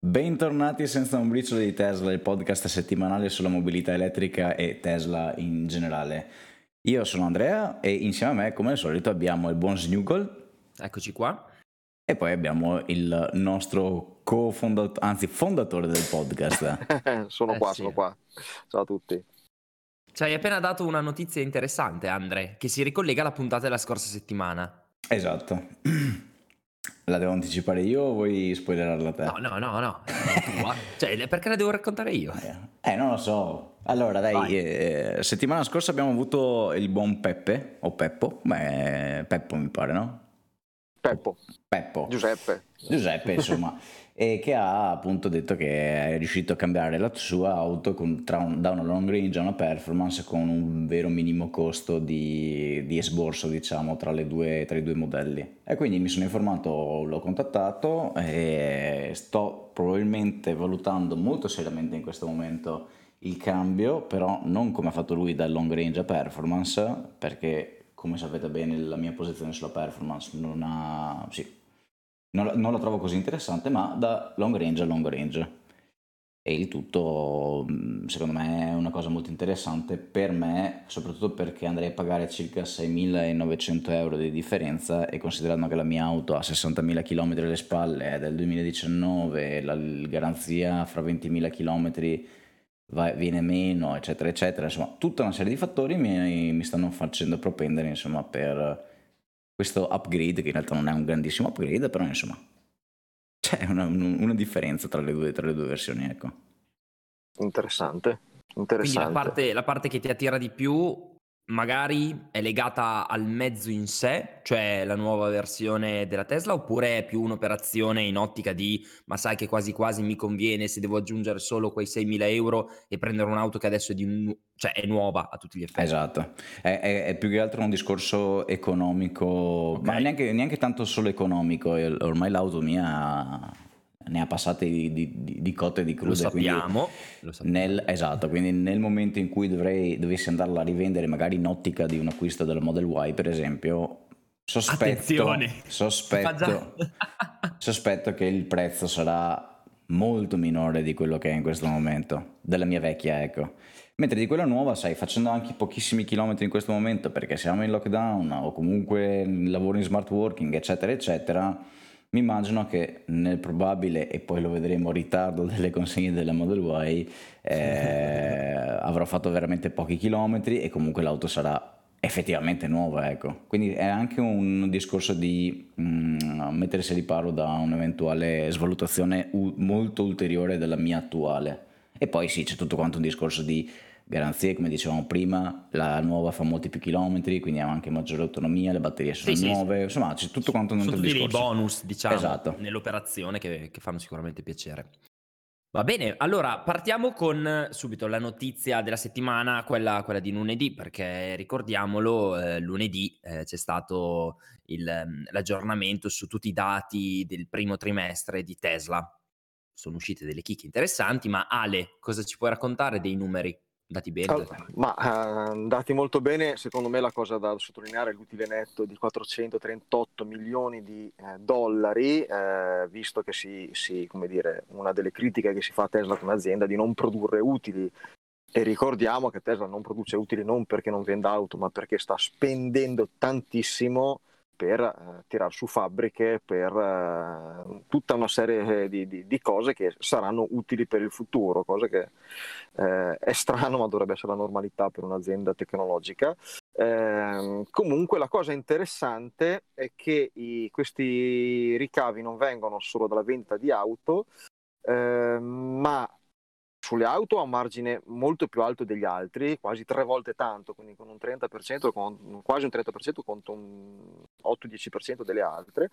Bentornati senza un briciolo di Tesla, il podcast settimanale sulla mobilità elettrica e Tesla in generale. Io sono Andrea e insieme a me, come al solito, abbiamo il buon Snuggle. Eccoci qua. E poi abbiamo il nostro co-fondatore, anzi fondatore del podcast. sono Eh qua, sì. sono qua. Ciao a tutti. Ci hai appena dato una notizia interessante, Andre, che si ricollega alla puntata della scorsa settimana. esatto. La devo anticipare io o vuoi spoilerarla te? No, no, no, no. cioè, perché la devo raccontare io? Eh, non lo so. Allora, dai, eh, settimana scorsa abbiamo avuto il buon Peppe, o Peppo, beh, Peppo mi pare, no? Peppo, Peppo. Giuseppe. Giuseppe, insomma, e che ha appunto detto che è riuscito a cambiare la sua auto con- un- da una long range a una performance con un vero minimo costo di, di esborso, diciamo, tra, le due- tra i due modelli. E quindi mi sono informato, l'ho contattato e sto probabilmente valutando molto seriamente in questo momento il cambio, però non come ha fatto lui da long range a performance, perché come sapete bene la mia posizione sulla performance non ha... sì, non non la trovo così interessante, ma da long range a long range. E il tutto, secondo me, è una cosa molto interessante per me, soprattutto perché andrei a pagare circa 6.900 euro di differenza e considerando che la mia auto ha 60.000 km alle spalle, è del 2019, la, la garanzia fra 20.000 km va- viene meno, eccetera, eccetera. Insomma, tutta una serie di fattori mi, mi stanno facendo propendere, insomma, per questo upgrade, che in realtà non è un grandissimo upgrade, però insomma c'è una, una differenza tra le, due, tra le due versioni, ecco. Interessante. Quindi Interessante. la parte, la parte che ti attira di più magari è legata al mezzo in sé, cioè la nuova versione della Tesla, oppure è più un'operazione in ottica di ma sai che quasi quasi mi conviene se devo aggiungere solo quei 6.000 euro e prendere un'auto che adesso è, di cioè, è nuova a tutti gli effetti. Esatto, è, è- è più che altro un discorso economico, ma Ok. neanche, neanche tanto solo economico, ormai l'auto mia ne ha passate di, di- di- cotte e di Lo crude, quindi sappiamo, lo sappiamo. Nel, esatto, quindi nel momento in cui dovrei, dovessi andarla a rivendere, magari in ottica di un acquisto della Model Y, per esempio, sospetto, Attenzione! Sospetto, sospetto che il prezzo sarà molto minore di quello che è in questo momento, della mia vecchia, ecco. Mentre di quella nuova, sai, facendo anche pochissimi chilometri in questo momento perché siamo in lockdown o comunque lavoro in smart working, eccetera, eccetera, mi immagino che nel probabile, e poi lo vedremo, ritardo delle consegne della Model Y, eh, avrò fatto veramente pochi chilometri e comunque l'auto sarà effettivamente nuova, ecco. Quindi è anche un discorso di mm, mettersi a riparo da un'eventuale svalutazione u- molto ulteriore della mia attuale. E poi sì, c'è tutto quanto un discorso di garanzie, come dicevamo prima, la nuova fa molti più chilometri, quindi ha anche maggiore autonomia, le batterie sono Sì, sì, nuove, insomma c'è tutto quanto un Sono altro tutti dei discorso. bonus, diciamo, Esatto. nell'operazione che, che fanno sicuramente piacere. Va bene, allora partiamo con subito la notizia della settimana, quella, quella di lunedì, perché ricordiamolo, eh, lunedì eh, c'è stato il, ehm, l'aggiornamento su tutti i dati del primo trimestre di Tesla. Sono uscite delle chicche interessanti, ma Ale, cosa ci puoi raccontare dei numeri? Dati bene? Allora, dati- ma eh, andati molto bene, secondo me la cosa da sottolineare è l'utile netto di 438 milioni di eh, dollari, eh, visto che si, si- come dire, una delle critiche che si fa a Tesla come azienda è di non produrre utili. E ricordiamo che Tesla non produce utili non perché non venda auto, ma perché sta spendendo tantissimo per eh, tirare su fabbriche, per eh, tutta una serie di, di- di cose che saranno utili per il futuro, cosa che eh, è strano, ma dovrebbe essere la normalità per un'azienda tecnologica. Ehm, comunque la cosa interessante è che i- questi ricavi non vengono solo dalla vendita di auto, ehm, ma sulle auto ha un margine molto più alto degli altri, quasi tre volte tanto, quindi con un 30%, con, quasi un 30% contro un 8-10% delle altre.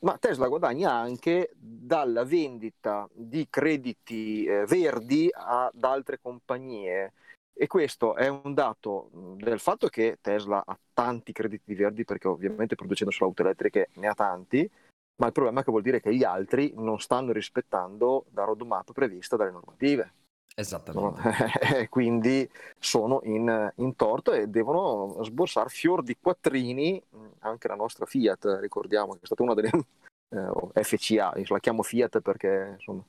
Ma Tesla guadagna anche dalla vendita di crediti eh, verdi ad altre compagnie. E questo è un dato mh, del fatto che Tesla ha tanti crediti verdi, perché ovviamente producendo solo auto elettriche ne ha tanti, ma il problema è che vuol dire che gli altri non stanno rispettando la roadmap prevista dalle normative. Esattamente. No? quindi sono in, in torto e devono sborsare fior di quattrini mh, anche la nostra Fiat ricordiamo che è stata una delle eh, o FCA la chiamo Fiat perché insomma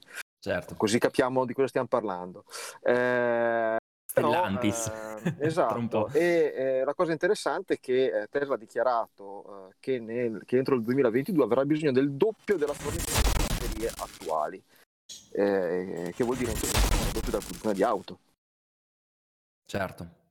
Certo. Così capiamo di cosa stiamo parlando. Eh, Stellantis. eh, esatto. E eh, la cosa interessante è che eh, Tesla ha dichiarato eh, che, nel, che, entro il 2022 avrà bisogno del doppio della fornitura di batterie attuali, eh, che vuol dire doppio della produzione di auto. Certo.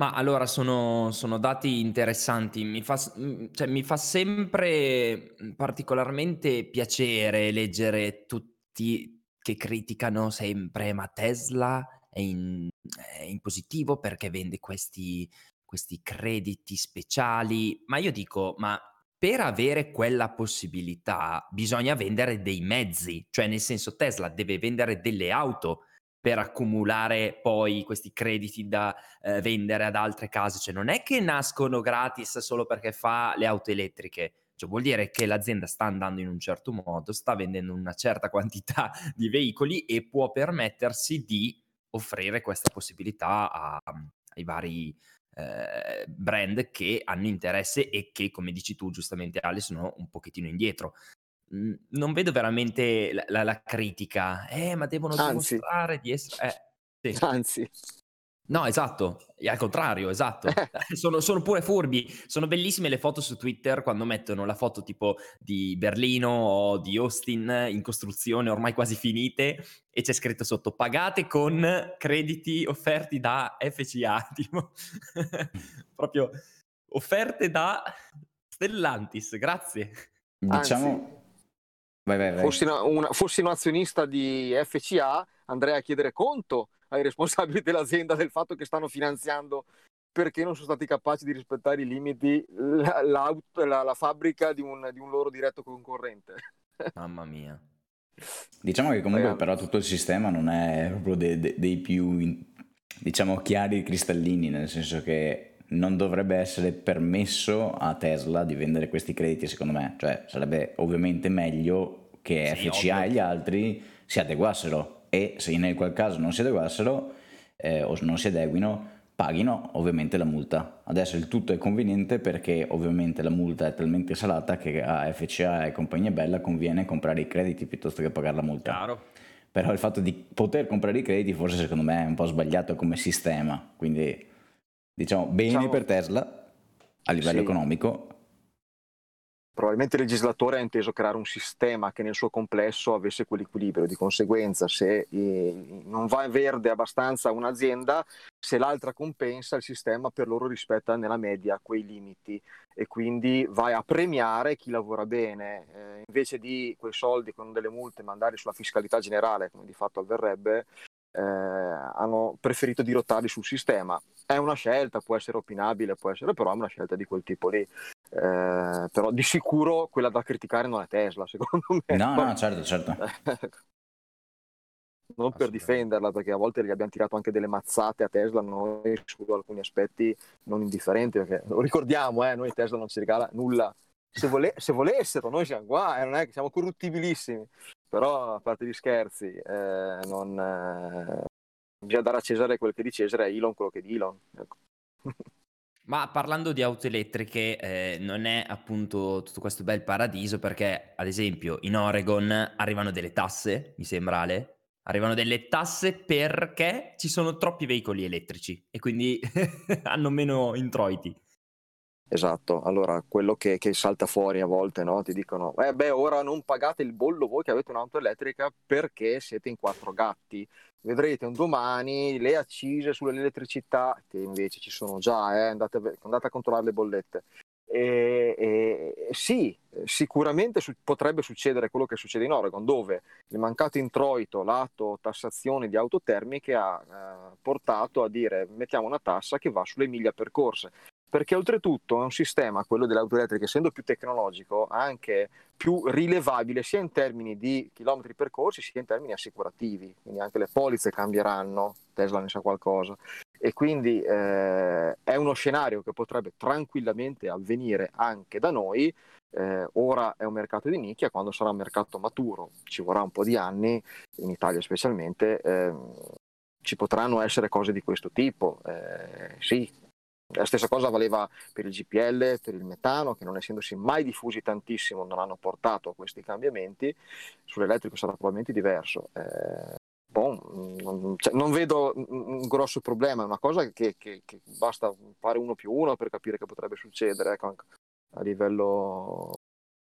Ma allora sono, sono dati interessanti, mi fa, cioè, mi fa sempre particolarmente piacere leggere tutti che criticano sempre, ma Tesla è in, è in positivo perché vende questi, questi crediti speciali, ma io dico, ma per avere quella possibilità bisogna vendere dei mezzi, cioè nel senso Tesla deve vendere delle auto per accumulare poi questi crediti da eh, vendere ad altre case. Cioè non è che nascono gratis solo perché fa le auto elettriche. Cioè vuol dire che l'azienda sta andando in un certo modo, sta vendendo una certa quantità di veicoli e può permettersi di offrire questa possibilità a, ai vari eh, brand che hanno interesse e che, come dici tu giustamente Ale, sono un pochettino indietro. Non vedo veramente la, la, la critica, eh, ma devono Anzi. dimostrare di essere... Eh, sì. Anzi. No, esatto, e al contrario, esatto. sono, sono, pure furbi. Sono bellissime le foto su Twitter quando mettono la foto tipo di Berlino o di Austin in costruzione ormai quasi finite e c'è scritto sotto pagate con crediti offerti da FCA, tipo proprio offerte da Stellantis, grazie. Diciamo, Anzi, Vai, vai, vai. Fossi, una, una, fossi, un azionista di FCA, andrei a chiedere conto ai responsabili dell'azienda del fatto che stanno finanziando perché non sono stati capaci di rispettare i limiti la, la, la fabbrica di un, di un, loro diretto concorrente. Mamma mia. Diciamo che comunque però tutto il sistema non è proprio de, de, dei più diciamo chiari e cristallini, nel senso che non dovrebbe essere permesso a Tesla di vendere questi crediti, secondo me. Cioè, sarebbe ovviamente meglio che sì, FCA ovvio. e gli altri si adeguassero e se in quel caso non si adeguassero eh, o non si adeguino, paghino ovviamente la multa. Adesso il tutto è conveniente perché ovviamente la multa è talmente salata che a FCA e compagnia bella conviene comprare i crediti piuttosto che pagare la multa. Chiaro. Però il fatto di poter comprare i crediti forse secondo me è un po' sbagliato come sistema, quindi diciamo bene diciamo, per Tesla a livello sì. economico. Probabilmente il legislatore ha inteso creare un sistema che nel suo complesso avesse quell'equilibrio, di conseguenza se eh, non va verde abbastanza un'azienda, se l'altra compensa il sistema per loro rispetta nella media quei limiti e quindi vai a premiare chi lavora bene, eh, invece di quei soldi con delle multe mandare sulla fiscalità generale, come di fatto avverrebbe, eh, hanno preferito dirottarli sul sistema. È una scelta, può essere opinabile, può essere però è una scelta di quel tipo lì. Eh, però di sicuro quella da criticare non è Tesla, secondo me. No, no, certo, certo. non per difenderla, perché a volte gli abbiamo tirato anche delle mazzate a Tesla noi su alcuni aspetti non indifferenti, perché lo ricordiamo, eh, noi Tesla non ci regala nulla. Se, vole- se volessero, noi siamo qua, eh, non è che siamo corruttibilissimi. Però, a parte gli scherzi, eh, non, eh, bisogna dare a Cesare quel che di Cesare, a Elon quello che è di Elon. Ecco. Ma parlando di auto elettriche, eh, non è appunto tutto questo bel paradiso perché, ad esempio, in Oregon arrivano delle tasse, mi sembra Ale, arrivano delle tasse perché ci sono troppi veicoli elettrici e quindi hanno meno introiti. Esatto, allora quello che, che, salta fuori a volte, no? ti dicono, eh beh ora non pagate il bollo voi che avete un'auto elettrica perché siete in quattro gatti, vedrete un domani le accise sull'elettricità, che invece ci sono già, eh? andate, andate, a controllare le bollette. E, e, sì, sicuramente su, potrebbe succedere quello che succede in Oregon, dove il mancato introito lato tassazione di auto termiche ha eh, portato a dire mettiamo una tassa che va sulle miglia percorse perché oltretutto è un sistema, quello delle auto elettriche, essendo più tecnologico, anche più rilevabile sia in termini di chilometri percorsi sia in termini assicurativi, quindi anche le polizze cambieranno, Tesla ne sa qualcosa, e quindi eh, è uno scenario che potrebbe tranquillamente avvenire anche da noi, eh, ora è un mercato di nicchia, quando sarà un mercato maturo, ci vorrà un po' di anni, in Italia specialmente, eh, ci potranno essere cose di questo tipo, eh, sì, La stessa cosa valeva per il GPL, per il metano, che non essendosi mai diffusi tantissimo non hanno portato a questi cambiamenti. Sull'elettrico sarà probabilmente diverso. Eh, bon, non, cioè, non, vedo un grosso problema, è una cosa che, che, che, basta fare uno più uno per capire che potrebbe succedere ecco, a livello...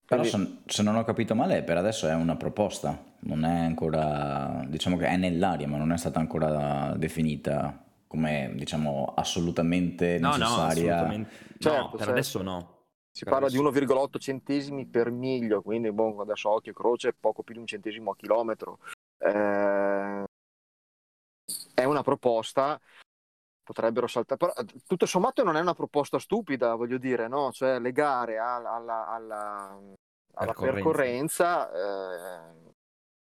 Però se, se non ho capito male, per adesso è una proposta, non è ancora, diciamo che è nell'aria, ma non è stata ancora definita come diciamo assolutamente no, necessaria. No, assolutamente. Certo, no, per certo. adesso no. Si parla di 1,8 centesimi per miglio, quindi bon, adesso occhio croce, poco più di un centesimo a chilometro. Eh, è una proposta, potrebbero saltare, però tutto sommato non è una proposta stupida, voglio dire, no? Cioè legare alla, alla, alla, alla percorrenza, eh,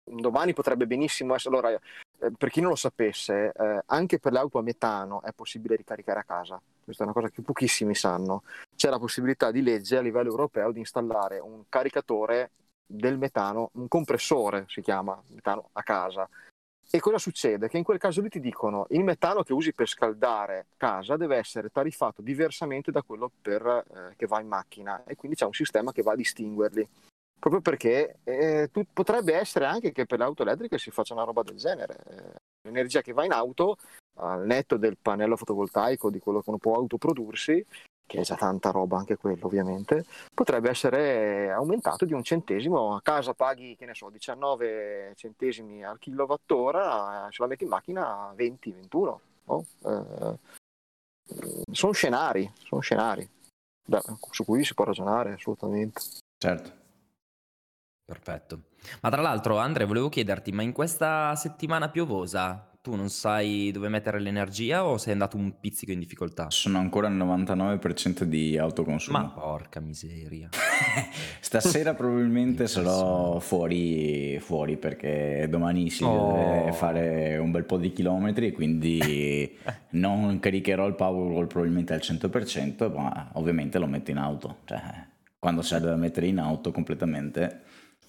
domani potrebbe benissimo essere... Allora, per chi non lo sapesse, eh, anche per le auto a metano è possibile ricaricare a casa. Questa è una cosa che pochissimi sanno. C'è la possibilità di legge a livello europeo di installare un caricatore del metano, un compressore si chiama metano a casa. E cosa succede? Che in quel caso lì ti dicono il metano che usi per scaldare casa deve essere tariffato diversamente da quello per, eh, che va in macchina e quindi c'è un sistema che va a distinguerli proprio perché eh, tu, potrebbe essere anche che per le auto elettriche si faccia una roba del genere. Eh, l'energia che va in auto, al netto del pannello fotovoltaico, di quello che uno può autoprodursi, che è già tanta roba anche quello ovviamente, potrebbe essere aumentato di un centesimo. A casa paghi, che ne so, 19 centesimi al kilowattora, se la metti in macchina 20-21. No? Eh, sono scenari, sono scenari Beh, su cui si può ragionare assolutamente. Certo. Perfetto. Ma tra l'altro, Andre, volevo chiederti, ma in questa settimana piovosa tu non sai dove mettere l'energia o sei andato un pizzico in difficoltà? Sono ancora al 99% di autoconsumo. Ma porca miseria. Stasera probabilmente sarò fuori, fuori perché domani si oh. deve fare un bel po' di chilometri quindi non caricherò il Powerwall probabilmente al 100%, ma ovviamente lo metto in auto. Cioè, quando serve da mettere in auto completamente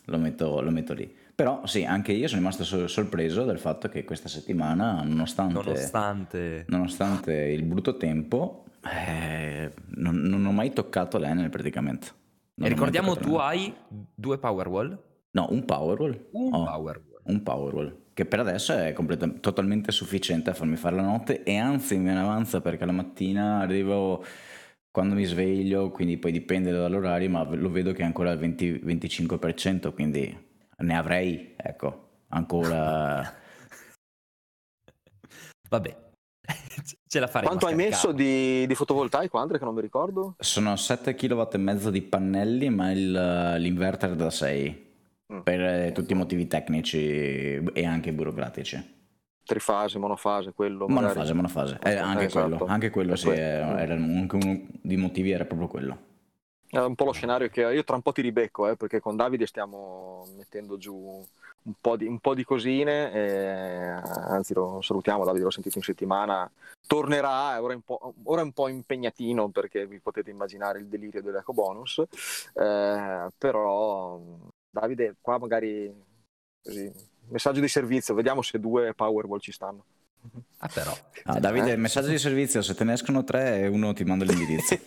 lo metto, lo metto lì. Però sì, anche io sono rimasto sorpreso del fatto che questa settimana, nonostante, nonostante... nonostante il brutto tempo, eh, non, non, ho mai toccato l'Enel praticamente. Non e ricordiamo tu hai due Powerwall? No, un Powerwall. Un oh, Powerwall. Un Powerwall, che per adesso è complet- totalmente sufficiente a farmi fare la notte e anzi ne avanza perché la mattina arrivo quando mi sveglio, quindi poi dipende dall'orario, ma lo vedo che è ancora al 20, 25%, quindi ne avrei, ecco, ancora... Vabbè, ce la faremo. Quanto hai messo di, di, fotovoltaico, Andre, che non mi ricordo? Sono 7 kW e mezzo di pannelli, ma il, l'inverter da 6, mm. per tutti i motivi tecnici e anche burocratici trifase, monofase, quello. Monofase, magari. monofase, eh, anche, esatto. quello, anche quello, sì, era, uno dei motivi era proprio quello. È un po' lo scenario che io tra un po' ti ribecco, eh, perché con Davide stiamo mettendo giù un po' di, un po di cosine, e, anzi lo salutiamo, Davide l'ho sentito in settimana, tornerà, ora è un po', ora è un po impegnatino perché vi potete immaginare il delirio dell'eco bonus, eh, però Davide qua magari così, messaggio di servizio, vediamo se due Powerball ci stanno. Ah però. Ah, Davide, eh? messaggio di servizio, se te ne escono tre uno ti manda l'indirizzo.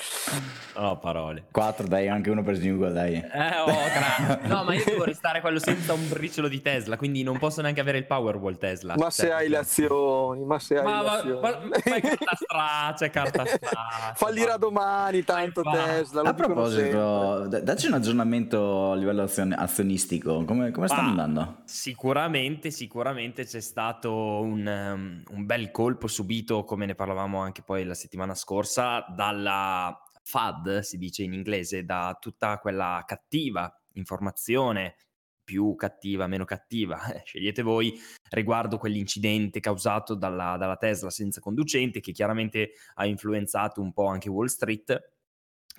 Oh, parole. 4, dai, anche uno per Snuggle, dai. Eh, oh, no, ma io devo restare quello senza un briciolo di Tesla, quindi non posso neanche avere il Powerwall Tesla. Ma se hai le azioni, ma se hai ma, le azioni. Ma, ma, ma carta straccia, carta straccia. Fallirà domani, tanto Tesla. A proposito, dacci un aggiornamento a livello azion- azionistico, come, come sta andando? Sicuramente, sicuramente c'è stato un, um, un bel colpo subito, come ne parlavamo anche poi la settimana scorsa, dalla FUD, si dice in inglese, da tutta quella cattiva informazione, più cattiva, meno cattiva, eh, scegliete voi, riguardo quell'incidente causato dalla, dalla Tesla senza conducente che chiaramente ha influenzato un po' anche Wall Street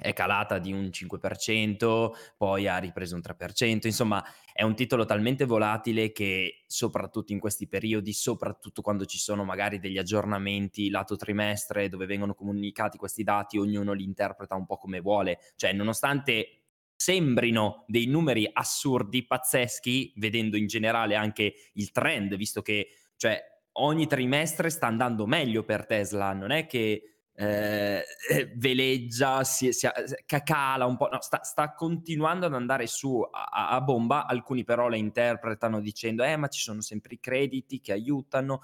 è calata di un 5%, poi ha ripreso un 3%, insomma è un titolo talmente volatile che soprattutto in questi periodi, soprattutto quando ci sono magari degli aggiornamenti lato trimestre dove vengono comunicati questi dati, ognuno li interpreta un po' come vuole, cioè nonostante sembrino dei numeri assurdi, pazzeschi, vedendo in generale anche il trend, visto che cioè, ogni trimestre sta andando meglio per Tesla, non è che eh, eh veleggia, si, si, cala un po', no, sta, sta, continuando ad andare su a, a, bomba, alcuni però la interpretano dicendo eh ma ci sono sempre i crediti che aiutano,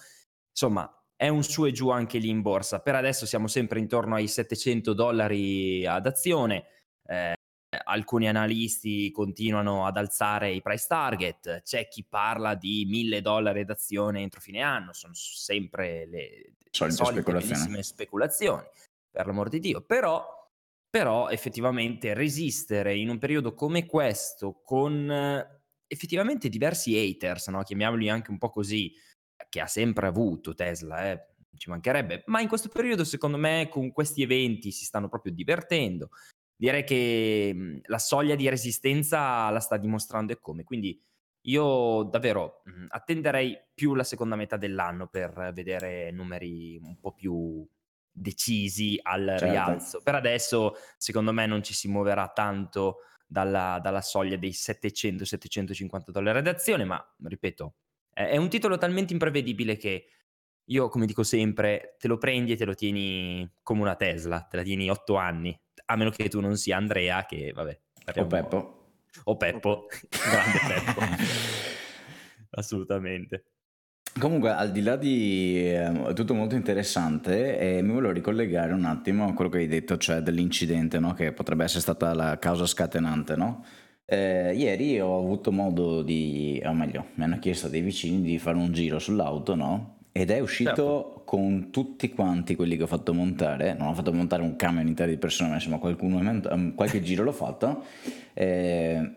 insomma è un su e giù anche lì in borsa, per adesso siamo sempre intorno ai 700 dollari ad azione, eh, alcuni analisti continuano ad alzare i price target, c'è chi parla di 1000 dollari d'azione entro fine anno, sono sempre le solite, speculazioni. speculazioni, per l'amor di Dio, però, però effettivamente resistere in un periodo come questo con effettivamente diversi haters, no? chiamiamoli anche un po' così, che ha sempre avuto Tesla, eh? ci mancherebbe, ma in questo periodo secondo me con questi eventi si stanno proprio divertendo, direi che mhmm, la soglia di resistenza la sta dimostrando e come. Quindi io davvero mh, mhmm, attenderei più la seconda metà dell'anno per vedere numeri un po' più decisi al certo. rialzo. Per adesso, secondo me, non ci si muoverà tanto dalla, dalla soglia dei 700-750 dollari ad azione, ma ripeto, è, un titolo talmente imprevedibile che io, come dico sempre, te lo prendi e te lo tieni come una Tesla, te la tieni otto anni, a meno che tu non sia Andrea, che vabbè. O Peppo. O Peppo, grande Peppo. Assolutamente. Comunque, al di là di eh, tutto molto interessante, eh, mi volevo ricollegare un attimo a quello che hai detto, cioè dell'incidente, no? che potrebbe essere stata la causa scatenante. No? Eh, ieri ho avuto modo di, o meglio, mi hanno chiesto dei vicini di fare un giro sull'auto, no? Ed è uscito certo. con tutti quanti quelli che ho fatto montare. Non ho fatto montare un camion intero di persone, ma insomma qualcuno, ehm, qualche giro l'ho fatto. Eh,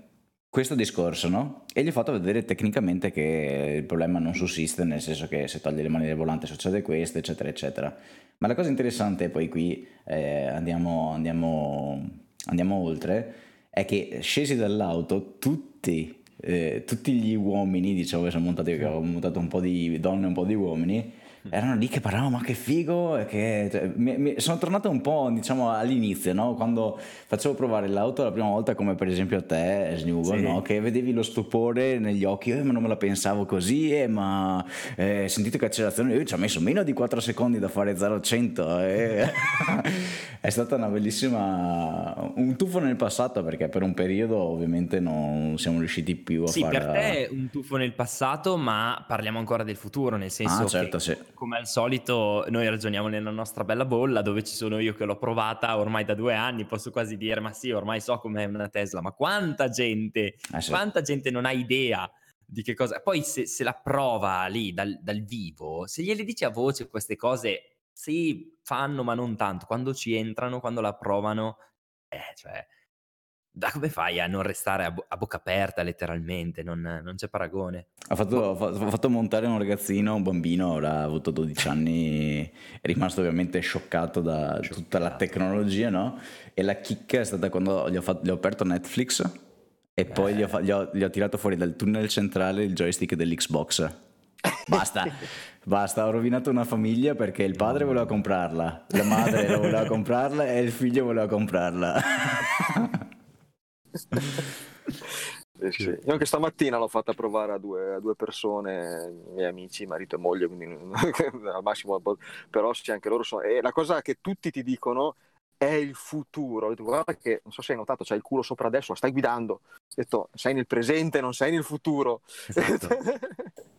questo discorso, no? E gli ho fatto vedere tecnicamente che il problema non sussiste, nel senso che se togli le mani del volante succede questo, eccetera, eccetera. Ma la cosa interessante, poi qui eh, andiamo, andiamo, andiamo oltre, è che scesi dall'auto tutti eh, tutti gli uomini, diciamo che sono montati, perché ho montato un po' di donne e un po' di uomini, erano lì che parlavano ma che figo che, cioè, mi, mi, sono tornato un po' diciamo all'inizio no? quando facevo provare l'auto la prima volta come per esempio a te Snugo sì. no? che vedevi lo stupore negli occhi eh, ma non me la pensavo così eh, ma eh, sentite che accelerazione io ci ho messo meno di 4 secondi da fare 0 a 100 eh. è stata una bellissima un tuffo nel passato perché per un periodo ovviamente non siamo riusciti più a sì, fare sì per te è un tuffo nel passato ma parliamo ancora del futuro nel senso ah, certo, che sì come al solito noi ragioniamo nella nostra bella bolla dove ci sono io che l'ho provata ormai da due anni, posso quasi dire ma sì, ormai so com'è una Tesla, ma quanta gente, eh sì. quanta gente non ha idea di che cosa... Poi se, se la prova lì dal, dal, vivo, se gliele dici a voce queste cose, sì, fanno ma non tanto, quando ci entrano, quando la provano, eh, cioè da come fai a non restare a, bo- a bocca aperta letteralmente? Non, non c'è paragone. Ho fatto, ho fatto, montare un ragazzino, un bambino, ha avuto 12 anni, è rimasto ovviamente scioccato da scioccato. tutta la tecnologia, no? E la chicca è stata quando gli ho, fatto, gli ho aperto Netflix e eh. poi gli ho, gli, ho, gli ho tirato fuori dal tunnel centrale il joystick dell'Xbox. Basta, basta, ho rovinato una famiglia perché il padre voleva comprarla, la madre voleva comprarla e il figlio voleva comprarla. Eh sì. Io anche stamattina l'ho fatta provare a due, a due persone, miei amici, marito e moglie, quindi al massimo, però sì, anche loro sono... E la cosa che tutti ti dicono è il futuro. Detto, guarda che, non so se hai notato, c'hai il culo sopra adesso, stai guidando. Ho detto, sei nel presente, non sei nel futuro. Esatto.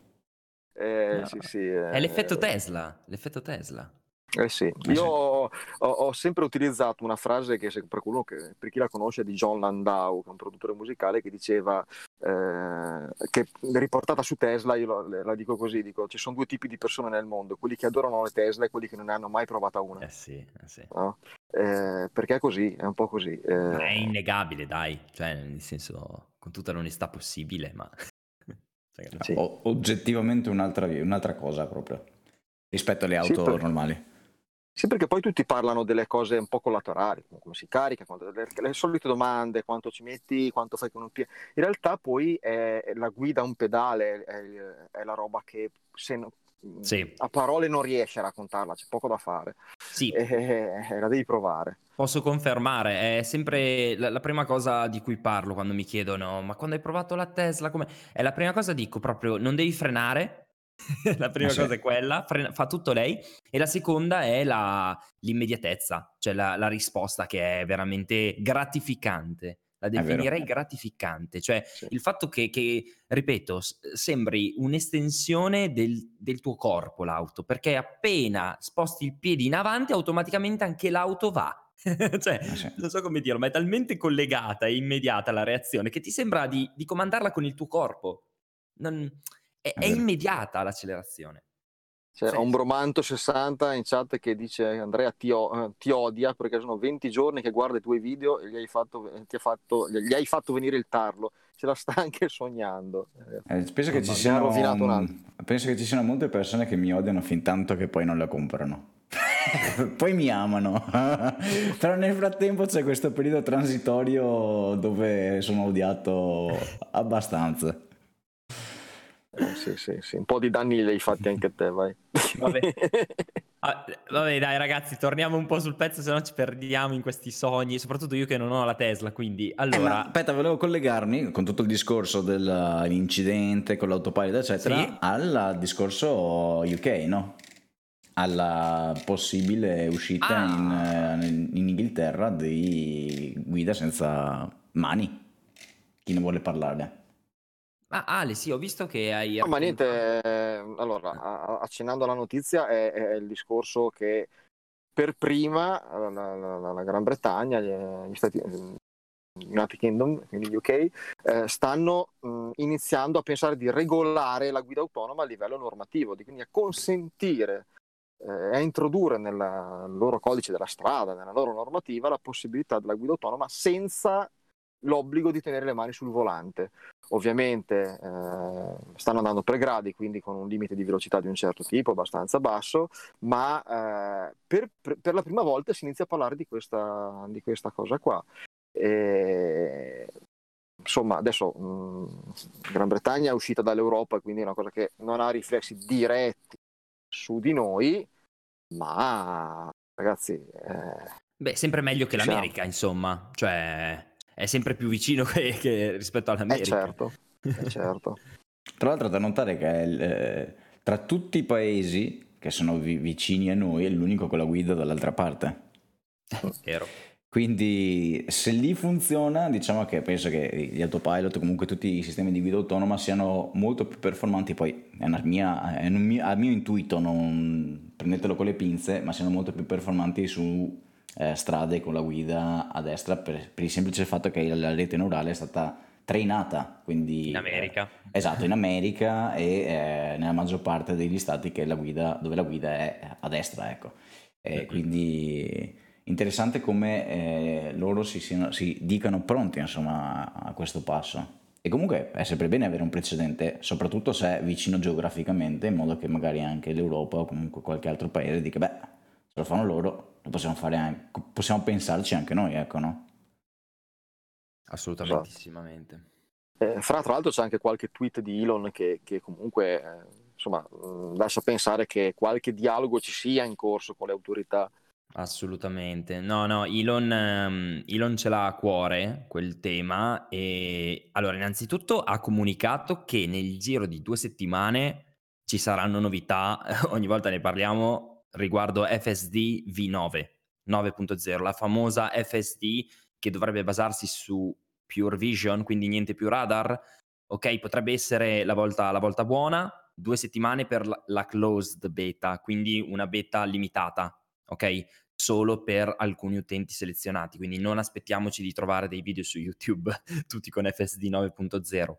eh, no. sì, sì, eh... È l'effetto Tesla, l'effetto Tesla. Eh sì, eh io ho, ho, sempre utilizzato una frase che per, che, per chi la conosce di John Landau, che è un produttore musicale, che diceva, eh, che riportata su Tesla, io la, la, dico così, dico, ci sono due tipi di persone nel mondo, quelli che adorano le Tesla e quelli che non ne hanno mai provata una. Eh sì, eh sì. No? Eh, perché è così, è un po' così. Eh. È innegabile, dai, cioè nel senso, con tutta l'onestà possibile, ma... Sì. oggettivamente un'altra, un'altra, cosa proprio, rispetto alle auto sì, per... normali. Sì, perché poi tutti parlano delle cose un po' collaterali, come si carica, le, le, solite domande, quanto ci metti, quanto fai con un piede. In realtà poi è, la guida a un pedale, è, è la roba che se, sì. a parole non riesci a raccontarla, c'è poco da fare. Sì. E, e, la devi provare. Posso confermare, è sempre la, la, prima cosa di cui parlo quando mi chiedono ma quando hai provato la Tesla, come... è la prima cosa dico proprio non devi frenare, la prima sì. cosa è quella, frena- fa tutto lei. E la seconda è la- l'immediatezza, cioè la, la risposta che è veramente gratificante. La definirei gratificante, cioè Sì. il fatto che, che, ripeto, sembri un'estensione del, del tuo corpo l'auto, perché appena sposti il piede in avanti, automaticamente anche l'auto va. cioè, Eh sì. non so come dirlo, ma è talmente collegata e immediata la reazione che ti sembra di, di comandarla con il tuo corpo. Non- è, È immediata l'accelerazione. C'è Sì. Ombromanto 60 in chat che dice Andrea ti, o- eh, ti odia perché sono 20 giorni che guarda i tuoi video e gli hai fatto, eh, ti ha fatto, gli hai fatto venire il tarlo. Ce la sta anche sognando. Eh, penso, che siano, penso che ci siano molte persone che mi odiano fin tanto che poi non la comprano. poi mi amano. Però nel frattempo c'è questo periodo transitorio dove sono odiato abbastanza. eh, sì, sì, sì. Un po' di danni li hai fatti anche a te, vai. Vabbè. Ah, vabbè, dai, ragazzi, torniamo un po' sul pezzo, se no ci perdiamo in questi sogni. Soprattutto io che non ho la Tesla. Quindi, Eh, ma allora, aspetta, volevo collegarmi con tutto il discorso dell'incidente con l'autopilot, eccetera, Sì. al discorso UK, no? Alla possibile uscita Ah. in, in Inghilterra di guida senza mani. Chi ne vuole parlare? ah, Ale, sì, ho visto che hai. No, ma niente, eh, allora, accennando alla notizia, è, è il discorso che per prima la, la- la- la Gran Bretagna, gli, gli Stati United Kingdom, quindi UK, eh, stanno mh, iniziando a pensare di regolare la guida autonoma a livello normativo, di- quindi a consentire eh, a introdurre nel loro codice della strada, nella loro normativa, la possibilità della guida autonoma senza l'obbligo di tenere le mani sul volante. Ovviamente eh, stanno andando per gradi, quindi con un limite di velocità di un certo tipo, abbastanza basso, ma eh, per, per- la prima volta si inizia a parlare di questa, di questa cosa qua. E, insomma, adesso mh, Gran Bretagna è uscita dall'Europa, quindi è una cosa che non ha riflessi diretti su di noi, ma ragazzi, eh, Beh, sempre meglio che Diciamo. l'America, insomma. Cioè, è sempre più vicino che, che rispetto all'America. certo, è certo. Tra l'altro da notare che è il- eh, tra tutti i paesi che sono vi- vicini a noi è l'unico con la guida dall'altra parte. Vero. Quindi se lì funziona, diciamo che penso che gli autopilot, comunque tutti i sistemi di guida autonoma siano molto più performanti, poi è, una mia, è un mio, mio intuito, non prendetelo con le pinze, ma siano molto più performanti su eh, strade con la guida a destra per, per il semplice fatto che la rete neurale è stata trainata, quindi In America. eh, esatto, in America e eh, nella maggior parte degli stati che la guida, dove la guida è a destra, ecco. E Mhm. quindi interessante come eh, loro si, siano- si dicano pronti insomma a questo passo. E comunque è sempre bene avere un precedente, soprattutto se è vicino geograficamente, in modo che magari anche l'Europa o comunque qualche altro paese dica, beh, se lo fanno loro, lo possiamo fare anche, possiamo pensarci anche noi, ecco, no? Assolutamente. Eh, fra tra l'altro c'è anche qualche tweet di Elon che, che comunque eh, insomma, mh, lascia pensare che qualche dialogo ci sia in corso con le autorità. Assolutamente. No, no, Elon, ehm, Elon ce l'ha a cuore quel tema e allora innanzitutto ha comunicato che nel giro di due settimane ci saranno novità, ogni volta ne parliamo, riguardo FSD V9, 9.0, la famosa FSD che dovrebbe basarsi su Pure Vision, quindi niente più radar. Ok, potrebbe essere la volta, la volta buona, due settimane per la, la closed beta, quindi una beta limitata, ok? Solo per alcuni utenti selezionati, quindi non aspettiamoci di trovare dei video su YouTube tutti con FSD 9.0.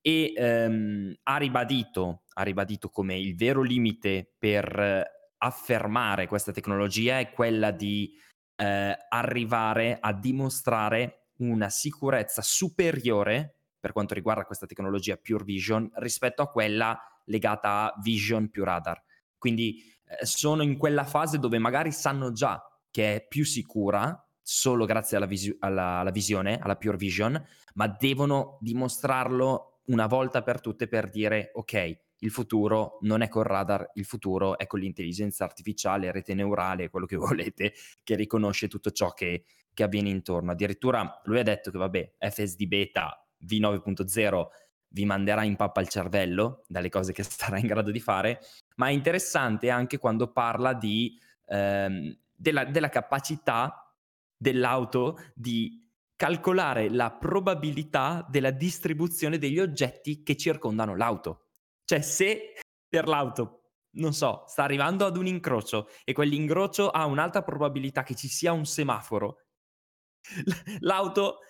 E ehm, ha, ribadito, ha ribadito come il vero limite per affermare questa tecnologia è quella di eh, arrivare a dimostrare una sicurezza superiore per quanto riguarda questa tecnologia Pure Vision rispetto a quella legata a Vision più radar. Quindi eh, sono in quella fase dove magari sanno già che è più sicura solo grazie alla, visi- alla, alla visione, alla Pure Vision, ma devono dimostrarlo una volta per tutte per dire ok, il futuro non è col radar, il futuro è con l'intelligenza artificiale, rete neurale, quello che volete, che riconosce tutto ciò che, che avviene intorno. Addirittura lui ha detto che vabbè, FSD beta V9.0 vi manderà in pappa il cervello dalle cose che sarà in grado di fare, ma è interessante anche quando parla di, ehm, della, della capacità dell'auto di calcolare la probabilità della distribuzione degli oggetti che circondano l'auto. Cioè se per l'auto, non so, sta arrivando ad un incrocio e quell'incrocio ha un'alta probabilità che ci sia un semaforo, l'auto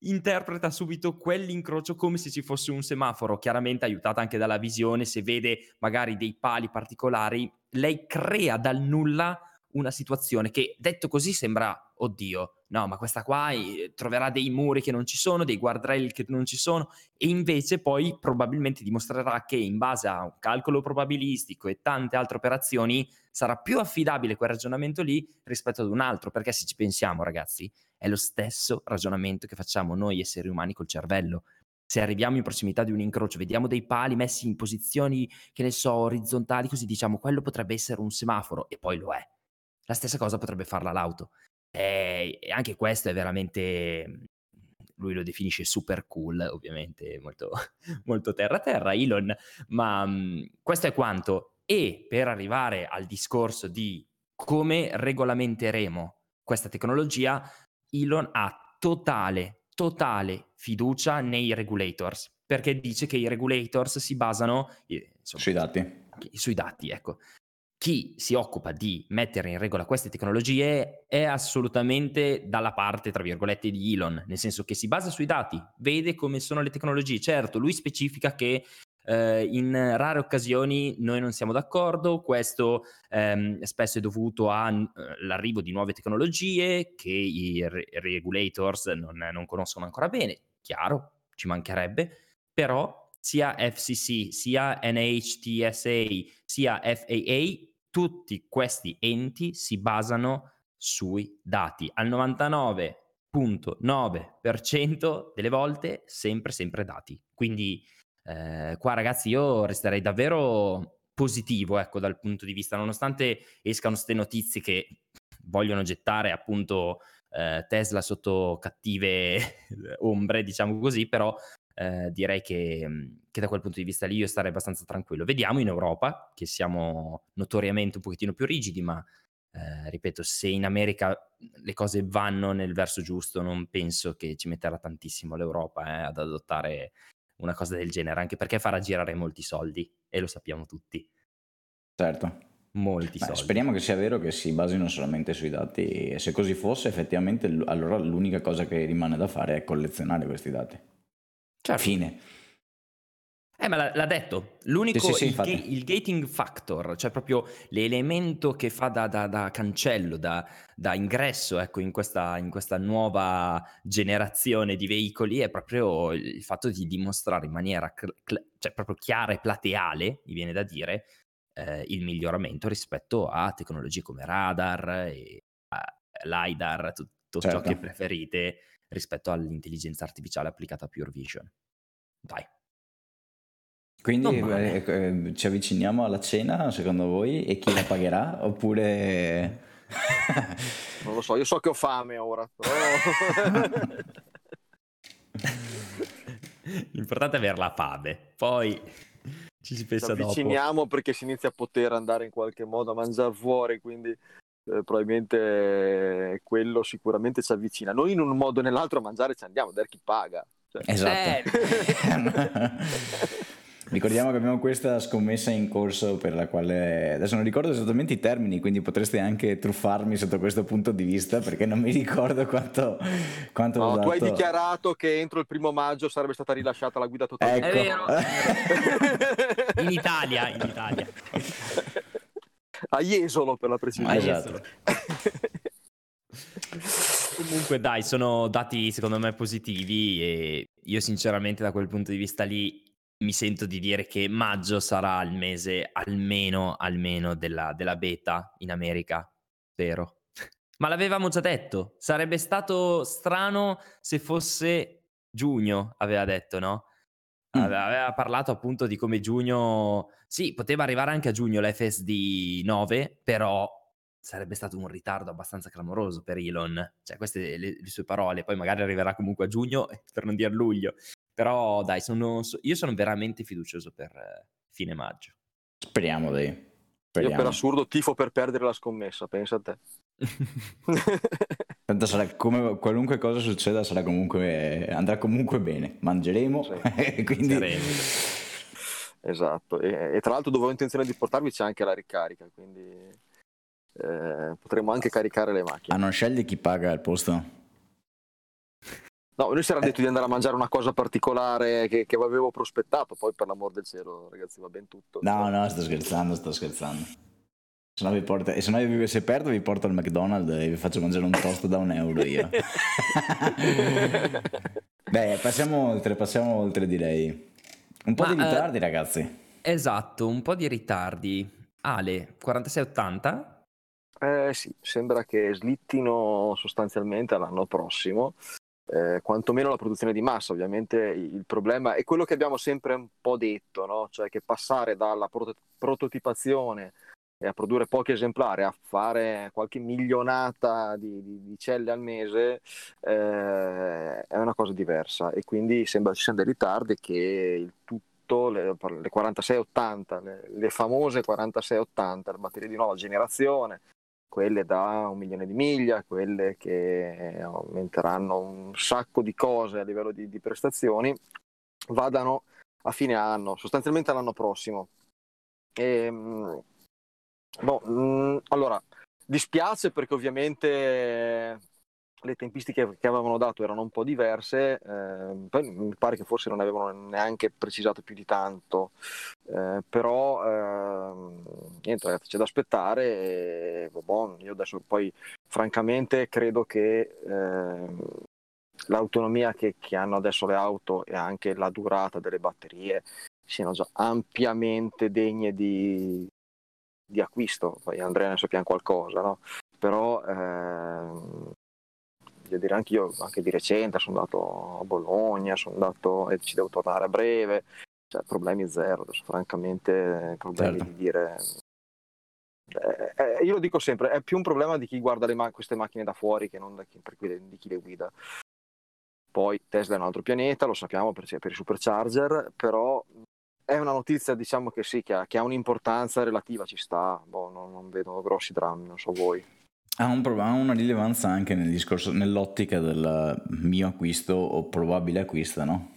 interpreta subito quell'incrocio come se ci fosse un semaforo, chiaramente aiutata anche dalla visione, se vede magari dei pali particolari, lei crea dal nulla una situazione che detto così sembra, oddio, no, ma questa qua eh, troverà dei muri che non ci sono, dei guardrail che non ci sono, e invece poi probabilmente dimostrerà che in base a un calcolo probabilistico e tante altre operazioni sarà più affidabile quel ragionamento lì rispetto ad un altro, perché se ci pensiamo ragazzi, è lo stesso ragionamento che facciamo noi esseri umani col cervello. Se arriviamo in prossimità di un incrocio, vediamo dei pali messi in posizioni, che ne so, orizzontali, così diciamo, quello potrebbe essere un semaforo, e poi lo è la stessa cosa potrebbe farla l'auto. E anche questo è veramente lui lo definisce super cool, ovviamente molto, molto terra-terra, Elon, ma mh, questo è quanto. E per arrivare al discorso di come regolamenteremo questa tecnologia, Elon ha totale, totale fiducia nei regulators, perché dice che i regulators si basano insomma, sui dati. Sui dati, ecco chi si occupa di mettere in regola queste tecnologie è assolutamente dalla parte, tra virgolette, di Elon, nel senso che si basa sui dati, vede come sono le tecnologie. Certo, lui specifica che eh, in rare occasioni noi non siamo d'accordo, questo ehm, spesso è dovuto all'arrivo di nuove tecnologie che i re- regulators non, non conoscono ancora bene, chiaro, ci mancherebbe, però sia FCC, sia NHTSA, sia FAA tutti questi enti si basano sui dati. Al 99.9% delle volte sempre, sempre dati. Quindi eh, qua ragazzi io resterei davvero positivo ecco dal punto di vista, nonostante escano queste notizie che vogliono gettare appunto eh, Tesla sotto cattive ombre, diciamo così, però eh, direi che, mhmm, che, da quel punto di vista lì io starei abbastanza tranquillo. Vediamo in Europa, che siamo notoriamente un pochettino più rigidi, ma eh, ripeto, se in America le cose vanno nel verso giusto, non penso che ci metterà tantissimo l'Europa eh, ad adottare una cosa del genere, anche perché farà girare molti soldi e lo sappiamo tutti. Certo. Molti Beh, soldi. Speriamo che sia vero che si basino solamente sui dati e se così fosse effettivamente allora l'unica cosa che rimane da fare è collezionare questi dati. Certo. Fine. Eh, ma l'ha, l'ha detto, l'unico, sì, sì, il, ga- il, gating factor, cioè proprio l'elemento che fa da, da, da cancello, da, da ingresso ecco, in, questa, in, questa, nuova generazione di veicoli è proprio il fatto di dimostrare in maniera cl- cl- cioè proprio chiara e plateale, mi viene da dire, eh, il miglioramento rispetto a tecnologie come radar e LiDAR, tutto certo. ciò che preferite rispetto all'intelligenza artificiale applicata a Pure Vision. Dai. Quindi eh, eh, ci avviciniamo alla cena, secondo voi, e chi la pagherà? Oppure... non lo so, io so che ho fame ora. Però... L'importante è avere la fame, poi ci si pensa dopo. Ci avviciniamo perché si inizia a poter andare in qualche modo a mangiare fuori, quindi eh, probabilmente quello sicuramente ci avvicina. Noi in un modo o nell'altro a mangiare ci andiamo, der chi paga. Cioè. Esatto. Ricordiamo che abbiamo questa scommessa in corso per la quale adesso non ricordo esattamente i termini, quindi potreste anche truffarmi sotto questo punto di vista perché non mi ricordo quanto, quanto no, tu hai dichiarato che entro il primo maggio sarebbe stata rilasciata la guida totale. Ecco. in Italia, in Italia. a Jesolo per la precisione. Esatto. Comunque dai, sono dati secondo me positivi e io sinceramente da quel punto di vista lì mi sento di dire che maggio sarà il mese almeno, almeno della, della beta in America, spero. Ma l'avevamo già detto, sarebbe stato strano se fosse giugno, aveva detto, no? Mm. Aveva parlato appunto di come giugno, sì, poteva arrivare anche a giugno l'FSD 9, però sarebbe stato un ritardo abbastanza clamoroso per Elon. Cioè, queste le, le sue parole, poi magari arriverà comunque a giugno, per non dire luglio. Però dai, sono, io sono veramente fiducioso per eh, fine maggio. Speriamo dai. Speriamo. Io per assurdo tifo per perdere la scommessa, pensa a te. Tanto sarà come qualunque cosa succeda, sarà comunque, andrà comunque bene. Mangeremo, sì. quindi... Esatto, e, e, tra l'altro dove ho intenzione di portarvi c'è anche la ricarica, quindi eh, potremo anche caricare le macchine. Ah, non scegli chi paga il posto? No, noi si era detto di andare a mangiare una cosa particolare che, che avevo prospettato, poi per l'amor del cielo, ragazzi, va ben tutto. No, cioè... no, sto scherzando, sto scherzando. Se, no vi porta... e se, no vi... se perdo vi porto al McDonald's e vi faccio mangiare un toast da un euro io. Beh, passiamo oltre, passiamo oltre direi. Un po' Ma, di ritardi eh, ragazzi. Esatto, un po' di ritardi. Ale, 4680? Eh sì, sembra che slittino sostanzialmente all'anno prossimo eh, quantomeno la produzione di massa. Ovviamente il problema è quello che abbiamo sempre un po' detto, no? cioè che passare dalla prot- prototipazione e a produrre pochi esemplari a fare qualche milionata di, di, di celle al mese eh, è una cosa diversa e quindi sembra ci siano dei ritardi che il tutto le, le 4680 le, le famose 4680 le batterie di nuova generazione quelle da un milione di miglia, quelle che aumenteranno un sacco di cose a livello di, di prestazioni, vadano a fine anno, sostanzialmente l'anno prossimo. E, ehm, boh, mh, mm, allora, dispiace perché ovviamente le tempistiche che avevano dato erano un po' diverse, eh, mi pare che forse non avevano neanche precisato più di tanto, eh, però eh, niente ragazzi c'è da aspettare e boh, io adesso poi francamente credo che ehm, l'autonomia che, che, hanno adesso le auto e anche la durata delle batterie siano già ampiamente degne di, di acquisto, poi Andrea ne sappiamo qualcosa, no? però ehm, voglio dire, anche io, anche di recente, sono andato a Bologna, sono andato e ci devo tornare a breve, cioè problemi zero, adesso francamente problemi certo. di dire... Eh, eh, io lo dico sempre, è più un problema di chi guarda ma- queste macchine da fuori che non da chi, di chi le guida. Poi Tesla è un altro pianeta, lo sappiamo per, per i supercharger, però è una notizia diciamo che sì, che ha, che ha un'importanza relativa, ci sta, boh, non, non vedo grossi drammi, non so voi. Ha, un, ha una rilevanza anche nel discorso, nell'ottica del mio acquisto o probabile acquisto, no?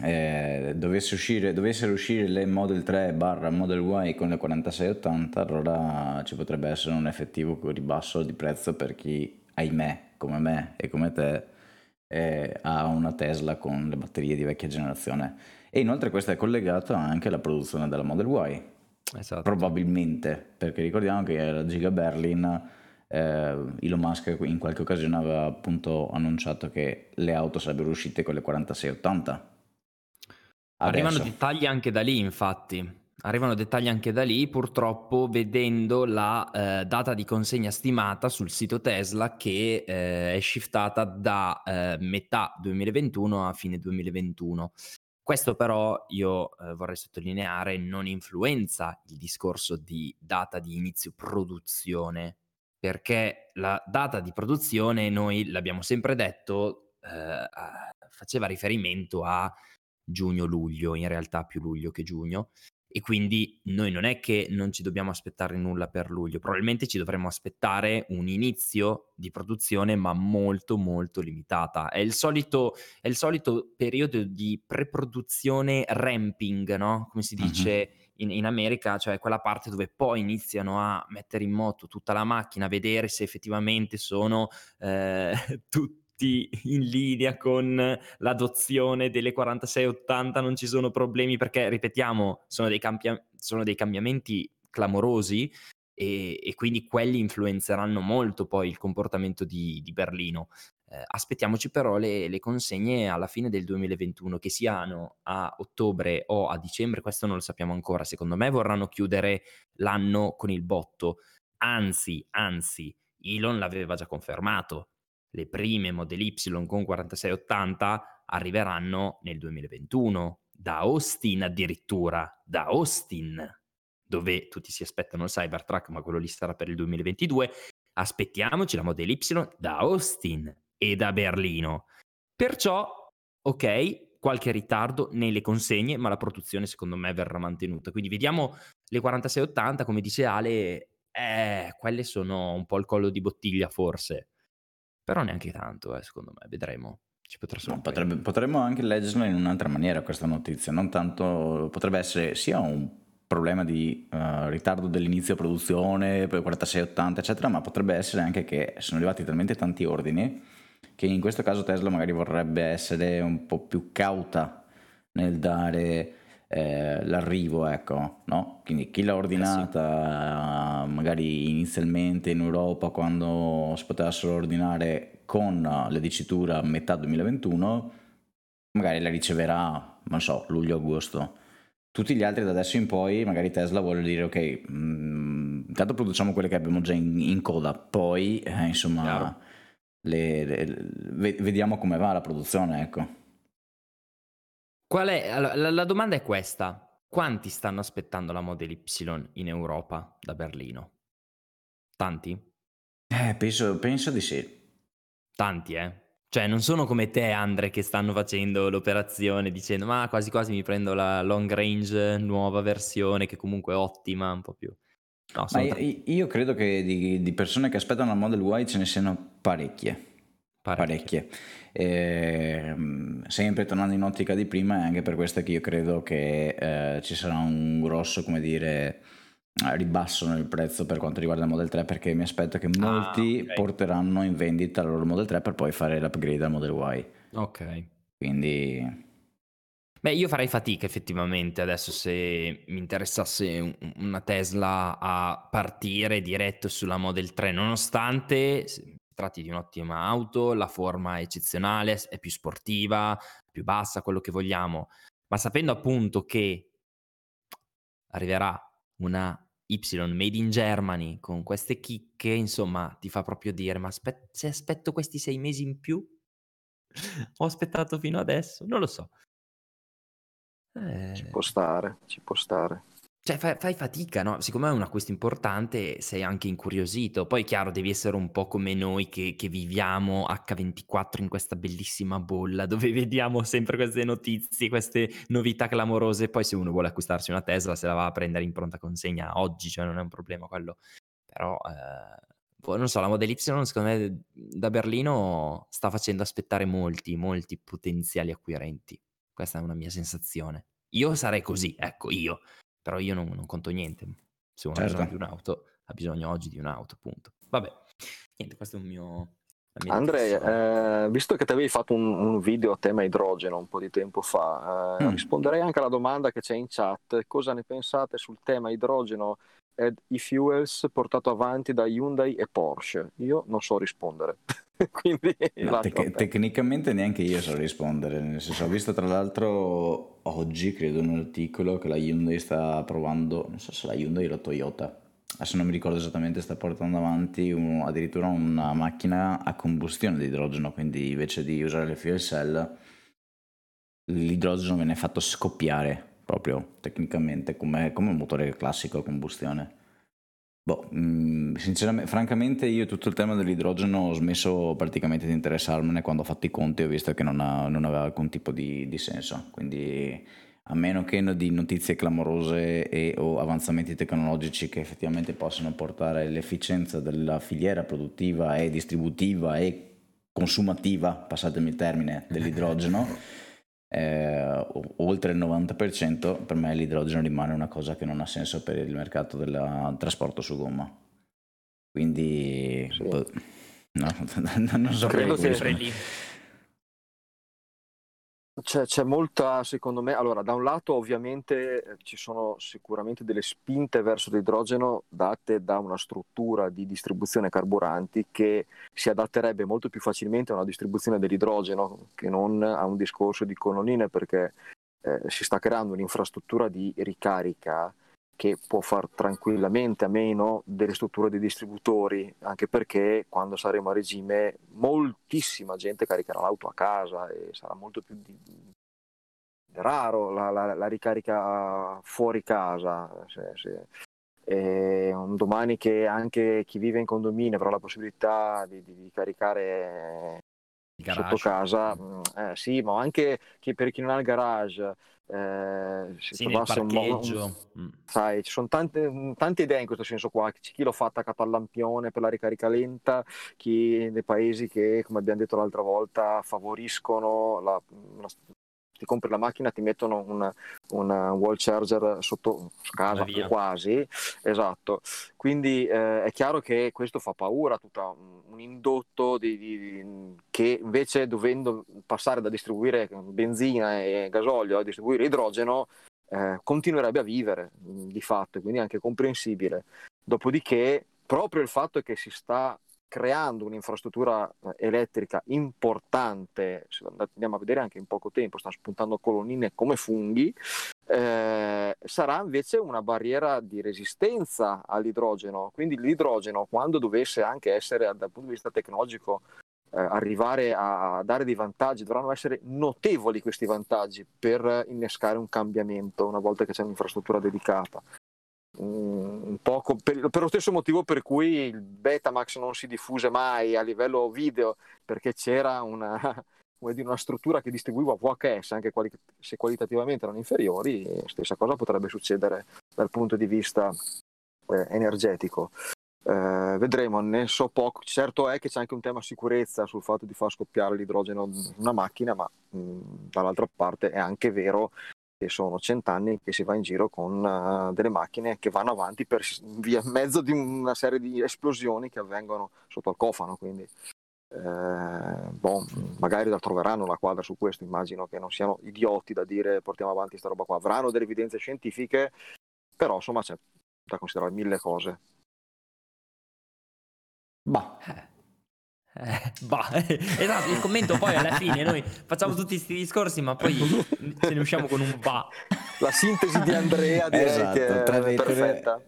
Eh, dovesse uscire, dovessero uscire le Model 3 barra Model Y con le 4680 allora ci potrebbe essere un effettivo ribasso di prezzo per chi ahimè come me e come te eh, ha una Tesla con le batterie di vecchia generazione e inoltre questo è collegato anche alla produzione della Model Y esatto. probabilmente perché ricordiamo che la Giga Berlin Elon Musk in qualche occasione aveva appunto annunciato che le auto sarebbero uscite con le 4680. Adesso. Arrivano dettagli anche da lì, infatti. Arrivano dettagli anche da lì, purtroppo vedendo la eh, data di consegna stimata sul sito Tesla che eh, è shiftata da eh, metà 2021 a fine 2021. Questo però io eh, vorrei sottolineare non influenza il discorso di data di inizio produzione perché la data di produzione, noi l'abbiamo sempre detto, eh, faceva riferimento a giugno-luglio, in realtà più luglio che giugno, e quindi noi non è che non ci dobbiamo aspettare nulla per luglio, probabilmente ci dovremmo aspettare un inizio di produzione ma molto molto limitata. È il solito, è il solito periodo di preproduzione ramping, no? Come si dice uh-huh. In, in, America, cioè quella parte dove poi iniziano a mettere in moto tutta la macchina, vedere se effettivamente sono eh, tutti in linea con l'adozione delle 4680 non ci sono problemi perché, ripetiamo, sono dei, campia- sono dei cambiamenti clamorosi e, e, quindi quelli influenzeranno molto poi il comportamento di, di Berlino. Eh, aspettiamoci però le, le, consegne alla fine del 2021, che siano a ottobre o a dicembre, questo non lo sappiamo ancora. Secondo me vorranno chiudere l'anno con il botto. Anzi, anzi, Elon l'aveva già confermato le prime Model Y con 4680 arriveranno nel 2021, da Austin addirittura, da Austin, dove tutti si aspettano il Cybertruck, ma quello lì sarà per il 2022. Aspettiamoci la Model Y da Austin e da Berlino. Perciò, ok, qualche ritardo nelle consegne, ma la produzione secondo me verrà mantenuta. Quindi vediamo le 4680, come dice Ale, eh, quelle sono un po' il collo di bottiglia forse, però neanche tanto, eh, secondo me, vedremo. Ci potrà no, potrebbe, potremmo anche leggerla in un'altra maniera questa notizia, non tanto potrebbe essere sia un problema di uh, ritardo dell'inizio produzione, poi 4680 eccetera, ma potrebbe essere anche che sono arrivati talmente tanti ordini che in questo caso Tesla magari vorrebbe essere un po' più cauta nel dare eh, l'arrivo, ecco, no? Quindi chi l'ha ordinata eh sì. magari inizialmente in Europa quando si poteva solo ordinare con la dicitura metà 2021, magari la riceverà, non so, luglio-agosto. Tutti gli altri da adesso in poi, magari Tesla vuole dire ok, mh, mm, intanto produciamo quelle che abbiamo già in, in coda, poi eh, insomma le, le, vediamo come va la produzione, ecco. Qual è, allora, la, la domanda è questa. Quanti stanno aspettando la Model Y in Europa da Berlino? Tanti? Eh, penso, penso di sì. Tanti, eh? Cioè, non sono come te, Andre, che stanno facendo l'operazione dicendo ma quasi quasi mi prendo la long range nuova versione che comunque è ottima, un po' più. No, Ma io, io, credo che di, di, persone che aspettano la Model Y ce ne siano parecchie. Parecchie. parecchie. E, sempre tornando in ottica di prima, è anche per questo che io credo che eh, ci sarà un grosso, come dire, ribasso nel prezzo per quanto riguarda il Model 3 perché mi aspetto che molti ah, okay. porteranno in vendita la loro Model 3 per poi fare l'upgrade al Model Y. Ok. Quindi Beh, io farei fatica effettivamente adesso se mi interessasse una Tesla a partire diretto sulla Model 3, nonostante si tratti di un'ottima auto, la forma è eccezionale, è più sportiva, più bassa, quello che vogliamo, ma sapendo appunto che arriverà una Y made in Germany con queste chicche, insomma, ti fa proprio dire, ma aspe- se aspetto questi sei mesi in più, ho aspettato fino adesso, non lo so. Eh... Ci può stare, ci può stare. Cioè, fai, fai, fatica, no? Siccome è un acquisto importante, sei anche incuriosito. Poi, chiaro, devi essere un po' come noi che, che, viviamo H24 in questa bellissima bolla dove vediamo sempre queste notizie, queste novità clamorose. Poi, se uno vuole acquistarsi una Tesla, se la va a prendere in pronta consegna oggi, cioè non è un problema quello. Però, eh, boh, non so, la Model Y, secondo me, da Berlino sta facendo aspettare molti, molti potenziali acquirenti. Questa è una mia sensazione. Io sarei così, ecco, io. Però io non, non conto niente. Se uno certo. ha bisogno di un'auto, ha bisogno oggi di un'auto, appunto. Vabbè, niente, questo è un mio... Andrea, eh, visto che ti avevi fatto un, un, video a tema idrogeno un po' di tempo fa, eh, mm. risponderei anche alla domanda che c'è in chat. Cosa ne pensate sul tema idrogeno ed e-fuels portato avanti da Hyundai e Porsche? Io non so rispondere. Quindi, no, tec- tecnicamente neanche io so rispondere, nel senso ho visto tra l'altro oggi, credo, un articolo che la Hyundai sta provando, non so se la Hyundai o la Toyota, adesso non mi ricordo esattamente, sta portando avanti un, addirittura una macchina a combustione di idrogeno, quindi invece di usare le fuel cell, l'idrogeno viene fatto scoppiare proprio tecnicamente come, come un motore classico a combustione. Boh, mh, sinceramente, francamente io tutto il tema dell'idrogeno ho smesso praticamente di interessarmene quando ho fatto i conti ho visto che non, ha, non aveva alcun tipo di, di, senso. Quindi a meno che di notizie clamorose e o avanzamenti tecnologici che effettivamente possono portare l'efficienza della filiera produttiva e distributiva e consumativa, passatemi il termine, dell'idrogeno. eh, oltre il 90% per me l'idrogeno rimane una cosa che non ha senso per il mercato del trasporto su gomma. Quindi sì. boh, no, non so credo che c'è, c'è, molta, secondo me, allora da un lato ovviamente eh, ci sono sicuramente delle spinte verso l'idrogeno date da una struttura di distribuzione carburanti che si adatterebbe molto più facilmente a una distribuzione dell'idrogeno che non a un discorso di colonnine perché eh, si sta creando un'infrastruttura di ricarica che può far tranquillamente a meno delle strutture dei distributori, anche perché quando saremo a regime moltissima gente caricherà l'auto a casa e sarà molto più di... raro la, la, la, ricarica fuori casa. Se, se. E un domani che anche chi vive in condominio avrà la possibilità di, di, di caricare sotto casa, mm, eh, sì, ma anche che per chi non ha il garage, eh, si sì, trovasse un modo, mm. sai, ci sono tante, tante, idee in questo senso qua, c'è chi lo fa attaccato al lampione per la ricarica lenta, chi nei paesi che, come abbiamo detto l'altra volta, favoriscono la, una, ti compri la macchina, ti mettono un, un wall charger sotto casa, quasi, esatto. Quindi eh, è chiaro che questo fa paura, tutto un, indotto di, di, che invece dovendo passare da distribuire benzina e gasolio a distribuire idrogeno, eh, continuerebbe a vivere di fatto, quindi è anche comprensibile. Dopodiché, proprio il fatto che si sta creando un'infrastruttura eh, elettrica importante, se andiamo a vedere anche in poco tempo, stanno spuntando colonnine come funghi, eh, sarà invece una barriera di resistenza all'idrogeno. Quindi l'idrogeno, quando dovesse anche essere dal punto di vista tecnologico eh, arrivare a, a dare dei vantaggi, dovranno essere notevoli questi vantaggi per innescare un cambiamento una volta che c'è un'infrastruttura dedicata un poco per, per, lo stesso motivo per cui il Betamax non si diffuse mai a livello video perché c'era una, una struttura che distribuiva VHS anche quali, se qualitativamente erano inferiori stessa cosa potrebbe succedere dal punto di vista eh, energetico eh, vedremo, ne so poco. Certo è che c'è anche un tema sicurezza sul fatto di far scoppiare l'idrogeno in una macchina, ma mh, dall'altra parte è anche vero che sono cent'anni che si va in giro con uh, delle macchine che vanno avanti per via mezzo di una serie di esplosioni che avvengono sotto al cofano. Quindi, eh, bon, magari la troveranno la quadra su questo. Immagino che non siano idioti da dire portiamo avanti questa roba qua. Avranno delle evidenze scientifiche, però insomma c'è da considerare mille cose. Bah. Eh. Bah, esatto, il commento poi alla fine noi facciamo tutti questi discorsi ma poi ce ne usciamo con un va. La sintesi di Andrea direi esatto, che è perfetta.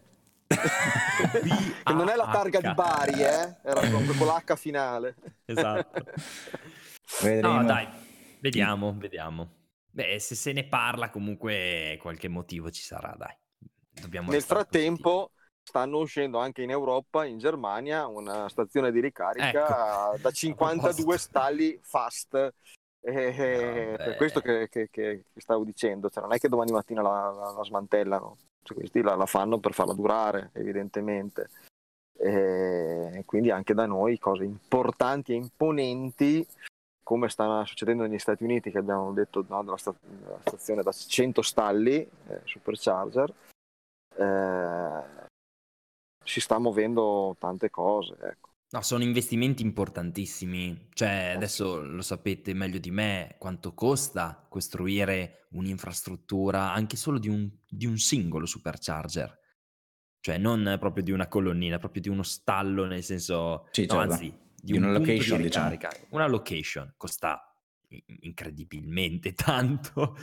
che non è la targa di Bari, eh? era proprio l'H finale. Esatto. Vedremo. No dai, vediamo, vediamo. Beh, se se ne parla comunque qualche motivo ci sarà, dai. Dobbiamo Nel frattempo... Stanno uscendo anche in Europa, in Germania, una stazione di ricarica ecco. da 52 stalli fast. E, per questo che, che, che, stavo dicendo, cioè, non è che domani mattina la, la, la smantellano, cioè, questi la, la, fanno per farla durare, evidentemente. E quindi anche da noi cose importanti e imponenti, come sta succedendo negli Stati Uniti, che abbiamo detto no, della, sta- della stazione da 100 stalli, eh, supercharger. Eh, si sta muovendo tante cose. Ecco. No, sono investimenti importantissimi. Cioè, adesso lo sapete meglio di me quanto costa costruire un'infrastruttura anche solo di un, di un singolo supercharger. Cioè, non proprio di una colonnina, proprio di uno stallo, nel senso, sì, no, certo. anzi, di, di una location, di diciamo. Una location costa incredibilmente tanto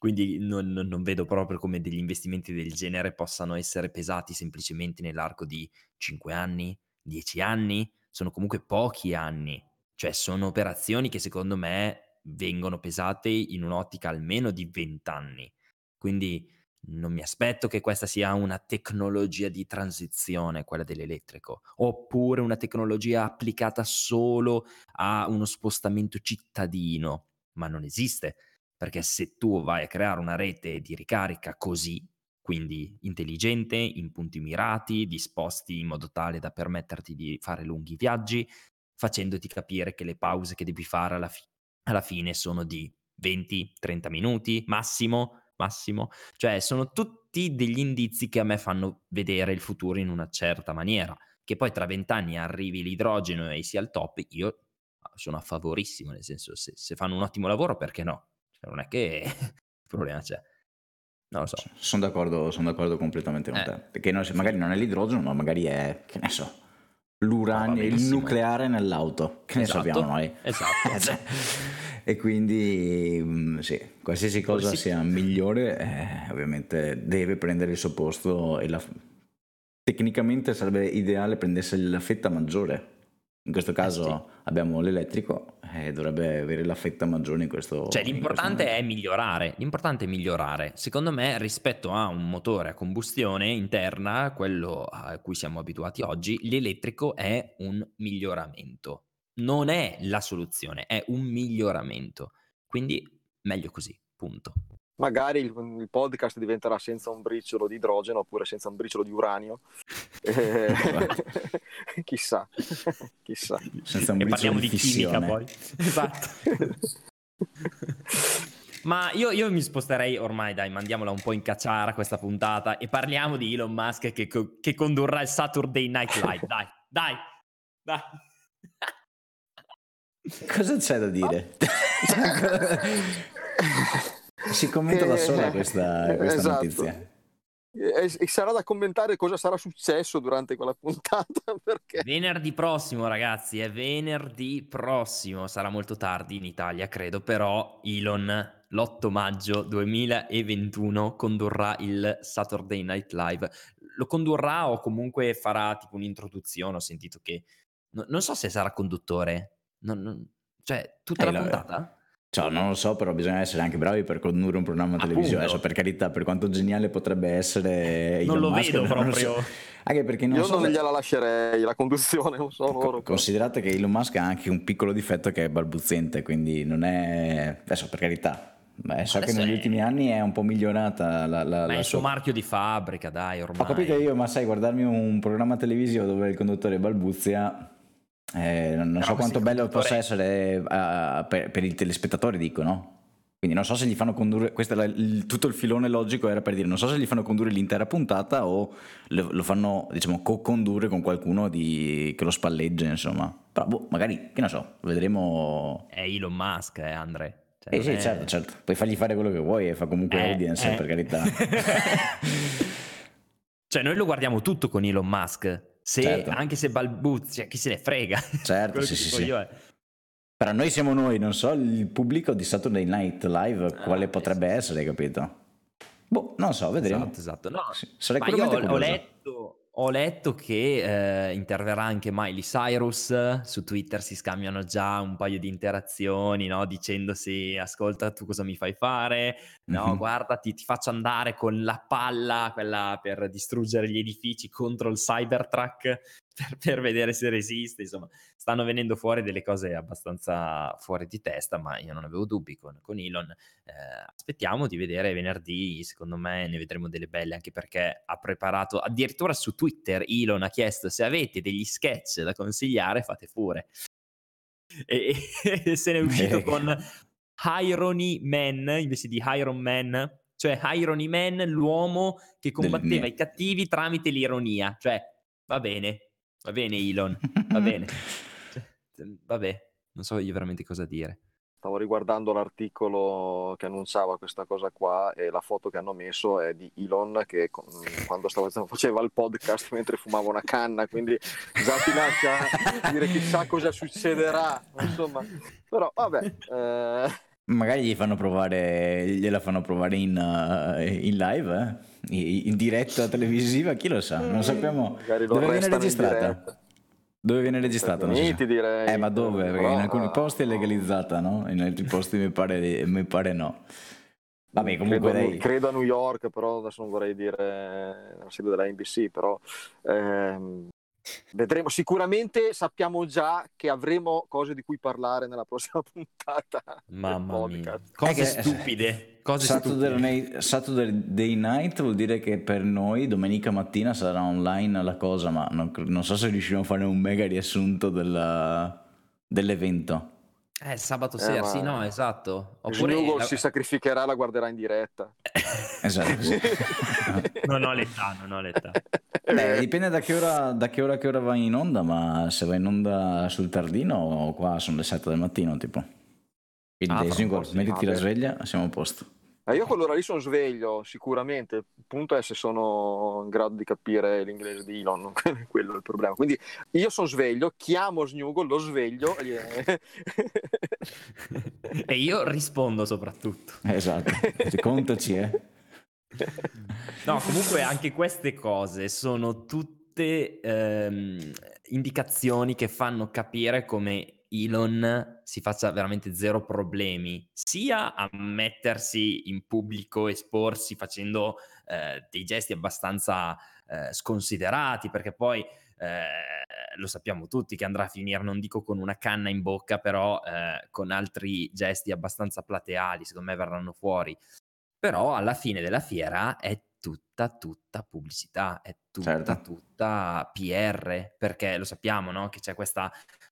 quindi non, non, vedo proprio come degli investimenti del genere possano essere pesati semplicemente nell'arco di 5 anni, 10 anni, sono comunque pochi anni, cioè sono operazioni che secondo me vengono pesate in un'ottica almeno di 20 anni. Quindi non mi aspetto che questa sia una tecnologia di transizione, quella dell'elettrico, oppure una tecnologia applicata solo a uno spostamento cittadino, ma non esiste perché se tu vai a creare una rete di ricarica così, quindi intelligente, in punti mirati, disposti in modo tale da permetterti di fare lunghi viaggi, facendoti capire che le pause che devi fare alla, fi- alla fine sono di 20-30 minuti massimo, massimo, cioè sono tutti degli indizi che a me fanno vedere il futuro in una certa maniera, che poi tra vent'anni arrivi l'idrogeno e sia al top, io sono a favorissimo, nel senso se, se fanno un ottimo lavoro perché no? Cioè, non è che il problema c'è. Non lo so. Sono d'accordo, sono d'accordo completamente con eh, te. Perché no, magari non è l'idrogeno, ma magari è, che ne so, l'uranio, il nucleare nell'auto. Che esatto, ne sappiamo noi. Esatto. Cioè, e quindi mm, sì, qualsiasi cosa sia migliore, eh, ovviamente deve prendere il suo posto e la... tecnicamente sarebbe ideale prendersi la fetta maggiore in questo caso eh sì. abbiamo l'elettrico e dovrebbe avere la fetta maggiore in questo Cioè l'importante questo è migliorare, l'importante è migliorare. Secondo me rispetto a un motore a combustione interna, quello a cui siamo abituati oggi, l'elettrico è un miglioramento. non è la soluzione, è un miglioramento. Quindi meglio così, punto. Magari il, il podcast diventerà senza un briciolo di idrogeno oppure senza un briciolo di uranio. Eh, chissà, chissà. Senza un E briciolo parliamo di chimica fissione. poi. Esatto. Ma io, io mi sposterei ormai, dai, mandiamola un po' in cacciara questa puntata e parliamo di Elon Musk che, che condurrà il Saturday Night Live. Dai, dai, dai. Cosa c'è da dire? si commenta da sola questa, questa Esatto. notizia. E, e sarà da commentare cosa sarà successo durante quella puntata perché Venerdì prossimo, ragazzi, è venerdì prossimo. Sarà molto tardi in Italia, credo, però Elon l'8 maggio 2021 condurrà il Saturday Night Live. Lo condurrà o comunque farà tipo un'introduzione. Ho sentito che no- non so se sarà conduttore. Non- non- Cioè, tutta Eh, la la- puntata? Cioè, non lo so, però bisogna essere anche bravi per condurre un programma televisivo. Adesso, per carità, per quanto geniale potrebbe essere Non Elon lo Musk, vedo non lo proprio. so. Anche perché non io so... non gliela lascerei la conduzione, non so loro. Considerate che Elon Musk ha anche un piccolo difetto che è balbuziente, quindi non è... Adesso, per carità, beh, so che Adesso negli è- ultimi anni è un po' migliorata la, la, Ma è la il suo marchio di fabbrica, dai, ormai. Ho capito io, ma sai, guardarmi un programma televisivo dove il conduttore balbuzia, eh, non Però so quanto bello possa essere eh, per, per il telespettatore, dico, no? Quindi non so se gli fanno condurre, questo il- tutto il filone logico era per dire, non so se gli fanno condurre l'intera puntata o lo, lo fanno, diciamo, co-condurre con qualcuno di- che lo spalleggia, insomma. Però, boh, magari, che ne so, vedremo... È Elon Musk, eh, Andre. Cioè, Eh sì, è- certo, certo, puoi fargli fare quello che vuoi e fa comunque Eh, audience, eh. per carità. cioè, noi lo guardiamo tutto con Elon Musk. Se, Certo. Anche se balbuzia, chi se ne frega. Certo, sì, sì, sì. Però noi siamo noi, non so il pubblico di Saturday Night Live quale Ah, potrebbe sì, sì, essere, capito? Boh, non so, vedremo. Esatto, esatto. No, Sì, sarei io ho, ho letto, ho letto che eh, interverrà anche Miley Cyrus. Su Twitter si scambiano già un paio di interazioni, no? Dicendosi: Ascolta, tu cosa mi fai fare? No, Mhm. guarda, ti, ti faccio andare con la palla, quella per distruggere gli edifici contro il Cybertruck per, per vedere se resiste. Insomma, stanno venendo fuori delle cose abbastanza fuori di testa, ma io non avevo dubbi con, con Elon. Eh, aspettiamo di vedere venerdì, secondo me ne vedremo delle belle, anche perché ha preparato, addirittura su Twitter Elon ha chiesto se avete degli sketch da consigliare, fate pure. E, e se ne è uscito Eh. con Irony Man invece di Iron Man, cioè Irony Man, l'uomo che combatteva Del- i cattivi tramite l'ironia. Cioè, va bene, va bene Elon, va bene. Cioè, vabbè, non so io veramente cosa dire. Stavo riguardando l'articolo che annunciava questa cosa qua e la foto che hanno messo è di Elon che con- quando stavo, faceva il podcast mentre fumava una canna, quindi già ti lascia dire chissà cosa succederà, insomma. Però vabbè, eh, Magari gli fanno provare, gliela fanno provare in, uh, in live, eh? in, in diretta televisiva, chi lo sa, non sappiamo dove viene registrata. Dove viene registrata? Non. Uniti, direi. Eh, ma dove? Perché in alcuni ah, posti è legalizzata, no? In altri posti mi pare, mi pare no. Vabbè, comunque credo, dai. credo a New York, però adesso non vorrei dire la sede della NBC, però ehm, vedremo. Sicuramente sappiamo già che avremo cose di cui parlare nella prossima puntata. Mamma mia. Cose che- stupide. Cose Saturday stupide. Night, Saturday Night vuol dire che per noi domenica mattina sarà online la cosa, ma non, non so se riusciremo a fare un mega riassunto della- dell'evento. Eh, sabato Eh, sera, ma- sì, no, esatto. Oppure Snuggle la- si sacrificherà la guarderà in diretta. Esatto. sì. non ho l'età, non ho l'età. Beh, dipende da che, ora, da che ora che ora vai in onda, ma se vai in onda sul tardino, qua sono le 7 del mattino, tipo. Quindi Ah, dai, fra un Snuggle, po' sì. mettiti la Vabbè. sveglia, siamo a posto. Eh, io quell'ora lì sono sveglio, sicuramente. Il punto è se sono in grado di capire l'inglese di Elon, quello è il problema. Quindi io sono sveglio, chiamo Snuggle, lo sveglio. e- e io rispondo soprattutto. Esatto, contaci, eh. No, comunque anche queste cose sono tutte ehm, indicazioni che fanno capire come Elon si faccia veramente zero problemi, sia a mettersi in pubblico, esporsi facendo eh, dei gesti abbastanza eh, sconsiderati, perché poi eh, lo sappiamo tutti che andrà a finire, non dico con una canna in bocca, però eh, con altri gesti abbastanza plateali, secondo me verranno fuori. Però alla fine della fiera è tutta, tutta pubblicità, è tutta, certo. tutta PR, perché lo sappiamo, no? Che c'è questa,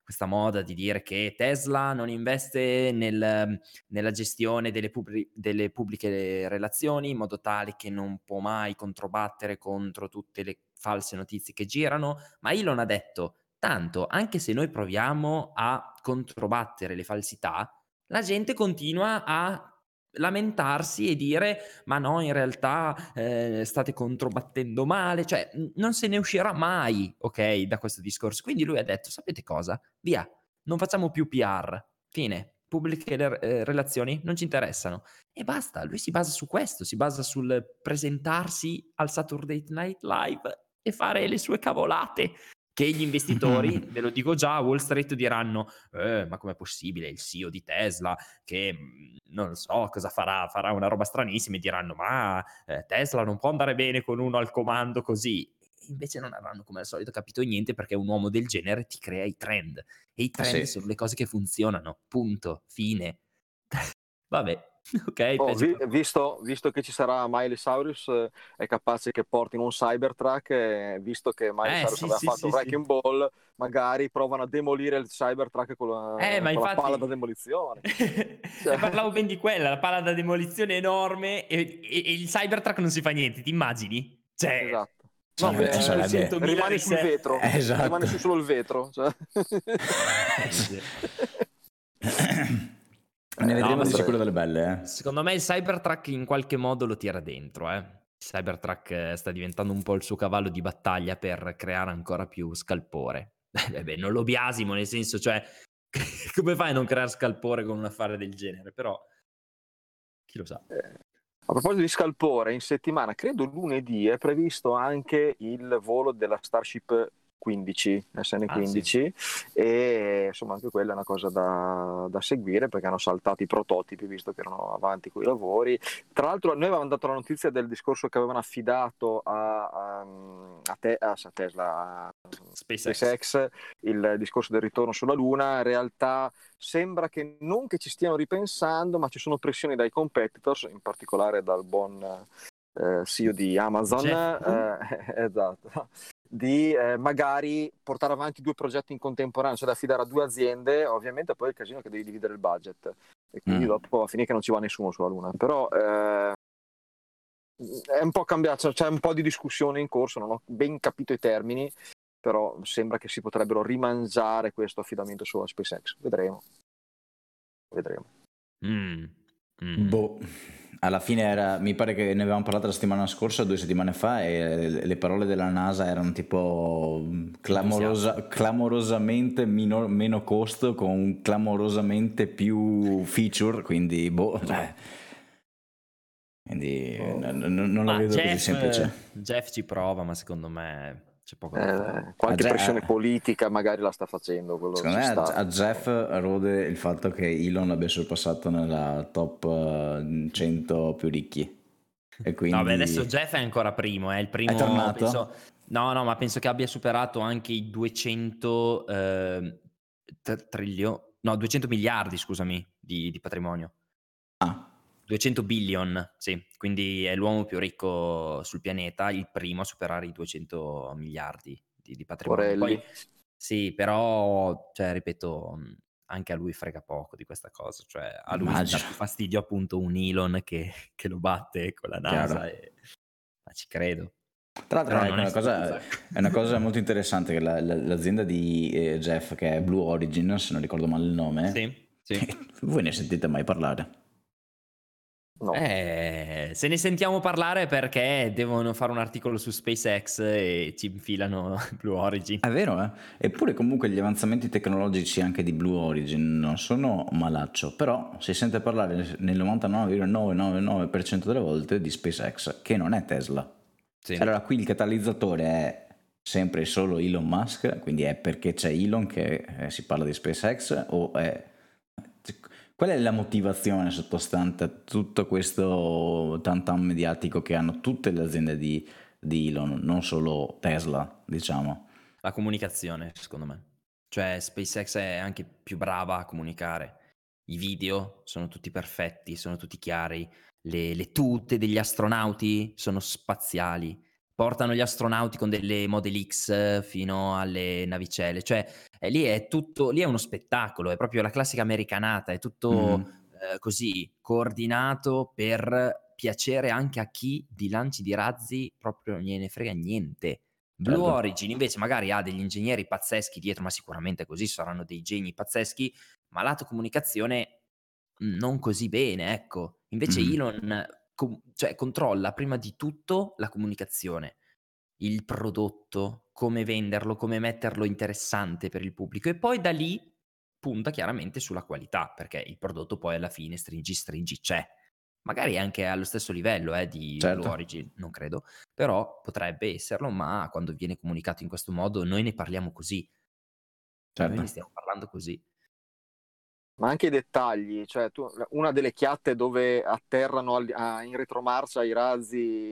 questa moda di dire che Tesla non investe nel, nella gestione delle, pubblic- delle pubbliche relazioni in modo tale che non può mai controbattere contro tutte le false notizie che girano, ma Elon ha detto, tanto anche se noi proviamo a controbattere le falsità, la gente continua a lamentarsi e dire ma no in realtà eh, state controbattendo male cioè non se ne uscirà mai ok da questo discorso. Quindi lui ha detto sapete cosa? Via non facciamo più PR fine pubbliche eh, relazioni non ci interessano e basta lui si basa su questo si basa sul presentarsi al Saturday Night Live e fare le sue cavolate che gli investitori, ve lo dico già, a Wall Street diranno, eh, ma com'è possibile il CEO di Tesla che mm, non so cosa farà, farà una roba stranissima e diranno, ma eh, Tesla non può andare bene con uno al comando così. invece non avranno come al solito capito niente perché un uomo del genere ti crea i trend e i trend sì. sono le cose che funzionano, punto, fine. Vabbè, Ok, oh, vi, visto, visto, che ci sarà Miley Cyrus, eh, è capace che portino un Cybertruck, eh, visto che Miley eh, Cyrus sì, aveva sì, fatto sì, Wrecking sì. Ball, magari provano a demolire il Cybertruck con la, eh, con infatti... la palla da demolizione. cioè... parlavo ben di quella, la palla da demolizione enorme e, e, e, il Cybertruck non si fa niente, ti immagini? Cioè... Esatto. No, eh, rimane sul vetro, esatto. rimane su solo il vetro. Cioè. Ne vedremo no, di sicuro delle belle. Eh. Secondo me il Cybertruck in qualche modo lo tira dentro. Eh. Il Cybertruck eh, sta diventando un po' il suo cavallo di battaglia per creare ancora più scalpore. Eh, beh, non lo biasimo, nel senso, cioè, come fai a non creare scalpore con un affare del genere? Però, chi lo sa. Eh, a proposito di scalpore, in settimana, credo lunedì, è previsto anche il volo della Starship 15, SN15 ah, sì. e insomma anche quella è una cosa da, da, seguire perché hanno saltato i prototipi visto che erano avanti con i lavori. Tra l'altro noi avevamo dato la notizia del discorso che avevano affidato a, a, a, te, a Tesla, a SpaceX. SpaceX, il discorso del ritorno sulla Luna, in realtà sembra che non che ci stiano ripensando ma ci sono pressioni dai competitors, in particolare dal buon eh, CEO di Amazon, eh, esatto, di eh, magari portare avanti due progetti in contemporanea, cioè da affidare a due aziende, ovviamente poi è il casino che devi dividere il budget e quindi mm. dopo a finire che non ci va nessuno sulla Luna, però eh, è un po' cambiato, cioè, c'è un po' di discussione in corso, non ho ben capito i termini, però sembra che si potrebbero rimangiare questo affidamento sulla SpaceX, vedremo. Vedremo. Mm. Mm. Boh alla fine era, mi pare che ne avevamo parlato la settimana scorsa, due settimane fa, e le parole della NASA erano tipo clamorosa, clamorosamente minor, meno costo con clamorosamente più feature, quindi boh. Cioè, quindi oh. n- non la vedo Jeff, così semplice. Jeff ci prova, ma secondo me eh, qualche Jeff, pressione politica magari la sta facendo. Secondo me a, a, Jeff rode il fatto che Elon l'abbia sorpassato nella top 100 eh, più ricchi. E quindi... No, beh, adesso Jeff è ancora primo, è il primo... È tornato? Penso... No, no, ma penso che abbia superato anche i 200 eh, trilioni, no, 200 miliardi, scusami, di, di patrimonio. Ah, 200 billion, sì, quindi è l'uomo più ricco sul pianeta, il primo a superare i 200 miliardi di, di patrimonio. Poi, sì, però, cioè, ripeto, anche a lui frega poco di questa cosa, cioè a lui Immagino. dà più fastidio appunto un Elon che, che lo batte con la NASA, e... ma ci credo. Tra l'altro è una, cosa, è, una cosa, molto interessante che la, la, l'azienda di eh, Jeff, che è Blue Origin, se non ricordo male il nome, sì, sì. voi ne sentite mai parlare? No. Eh, se ne sentiamo parlare perché devono fare un articolo su SpaceX e ci infilano Blue Origin. È vero, eh? Eppure comunque gli avanzamenti tecnologici anche di Blue Origin non sono malaccio, però si sente parlare nel 99,999% delle volte di SpaceX, che non è Tesla. Sì. Allora qui il catalizzatore è sempre solo Elon Musk, quindi è perché c'è Elon che eh, si parla di SpaceX o è Qual è la motivazione sottostante a tutto questo tantam mediatico che hanno tutte le aziende di, di Elon, non solo Tesla, diciamo? la comunicazione, secondo me. Cioè, SpaceX è anche più brava a comunicare. I video sono tutti perfetti, sono tutti chiari. Le, le tute degli astronauti sono spaziali. Portano gli astronauti con delle Model X fino alle navicelle. Cioè, è, lì è tutto, lì è uno spettacolo, è proprio la classica americanata, è tutto Mhm. eh, così coordinato per piacere anche a chi di lanci di razzi proprio non gliene frega niente. Blue Certo. Origin invece magari ha degli ingegneri pazzeschi dietro, ma sicuramente così saranno dei geni pazzeschi, ma lato comunicazione mh, non così bene, ecco. Invece Mhm. Elon com- cioè, controlla prima di tutto la comunicazione, il prodotto, come venderlo, come metterlo interessante per il pubblico e poi da lì punta chiaramente sulla qualità, perché il prodotto poi alla fine stringi stringi c'è. Magari anche allo stesso livello eh, di Blue Certo. Origin, non credo, però potrebbe esserlo, ma quando viene comunicato in questo modo noi ne parliamo così, noi ne Certo. stiamo parlando così. Ma anche i dettagli, cioè tu, una delle chiatte dove atterrano al- a- in retromarcia i razzi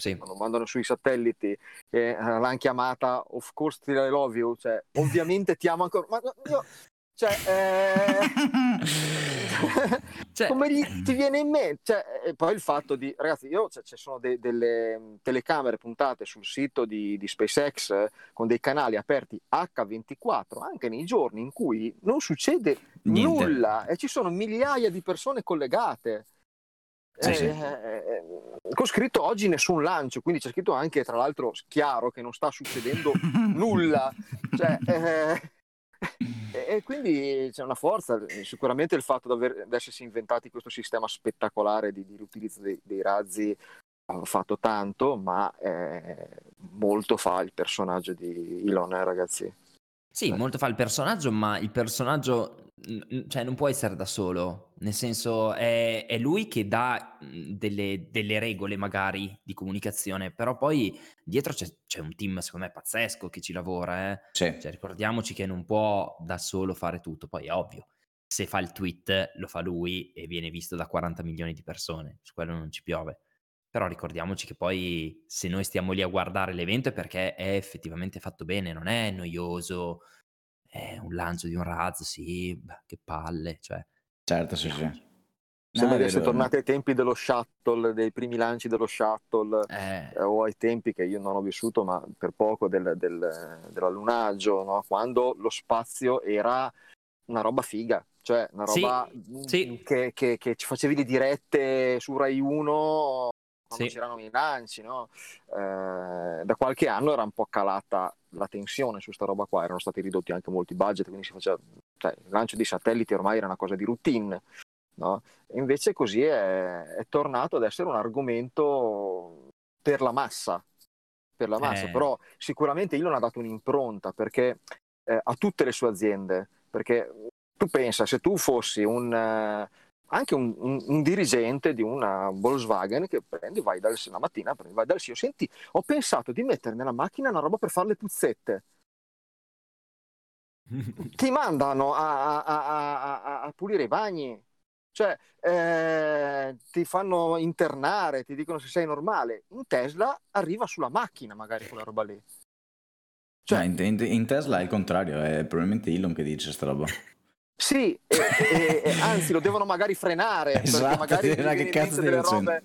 Sì. quando mandano sui satelliti, eh, l'hanno chiamata Of course I love you, cioè ovviamente ti amo ancora, ma io, cioè, eh, Cioè- come gli, ti viene in mente? Cioè, e poi il fatto di, ragazzi, io cioè, ci sono de- delle mm, telecamere puntate sul sito di, di SpaceX eh, con dei canali aperti H24, anche nei giorni in cui non succede Niente. nulla e ci sono migliaia di persone collegate. Sì, Eh, sì. eh, con scritto oggi nessun lancio, quindi c'è scritto anche, tra l'altro, chiaro che non sta succedendo nulla. Cioè, eh, e e quindi c'è una forza, sicuramente il fatto di aver- di essersi inventati questo sistema spettacolare di, di riutilizzo dei, dei razzi ha fatto tanto, ma eh, molto fa il personaggio di Elon, eh, ragazzi. Sì, Eh. molto fa il personaggio, ma il personaggio cioè, non può essere da solo, nel senso è, è lui che dà mh, delle, delle regole magari di comunicazione, però poi dietro c'è, c'è un team secondo me pazzesco che ci lavora, eh. Sì. Cioè, ricordiamoci che non può da solo fare tutto, poi è ovvio, se fa il tweet lo fa lui e viene visto da 40 milioni di persone, su quello non ci piove. Però ricordiamoci che poi se noi stiamo lì a guardare l'evento è perché è effettivamente fatto bene, non è noioso, è un lancio di un razzo, sì, beh, che palle, cioè. Certo, sì, sì. No, Sembra di essere tornati ai tempi dello shuttle, dei primi lanci dello shuttle. Eh, eh, o ai tempi che io non ho vissuto, ma per poco del, del, dell'allunaggio, no? quando lo spazio era una roba figa, cioè una Sì, roba sì. Che, che, che ci facevi le dirette su Rai 1 quando Sì. c'erano i lanci. No? Eh, da qualche anno era un po' calata la tensione su sta roba qua, erano stati ridotti anche molti budget, quindi si faceva, cioè, il lancio di satelliti ormai era una cosa di routine. No? Invece così è, è tornato ad essere un argomento per la massa, per la massa. Eh. però sicuramente Elon ha dato un'impronta perché eh, a tutte le sue aziende, perché tu pensa se tu fossi un, eh, anche un, un- un dirigente di una Volkswagen che prendi, vai dal, la mattina, prendi, vai dal CEO, senti, ho pensato di mettere nella macchina una roba per fare le puzzette. Ti mandano a, a- a- a- pulire i bagni, cioè eh, ti fanno internare, ti dicono se sei normale. In Tesla arriva sulla macchina magari quella roba lì. Cioè, in, in- in Tesla è il contrario, è probabilmente Elon che dice sta roba. Sì, e, e- e- anzi lo devono magari frenare perché Esatto, magari dirà gli che cazzo delle robe.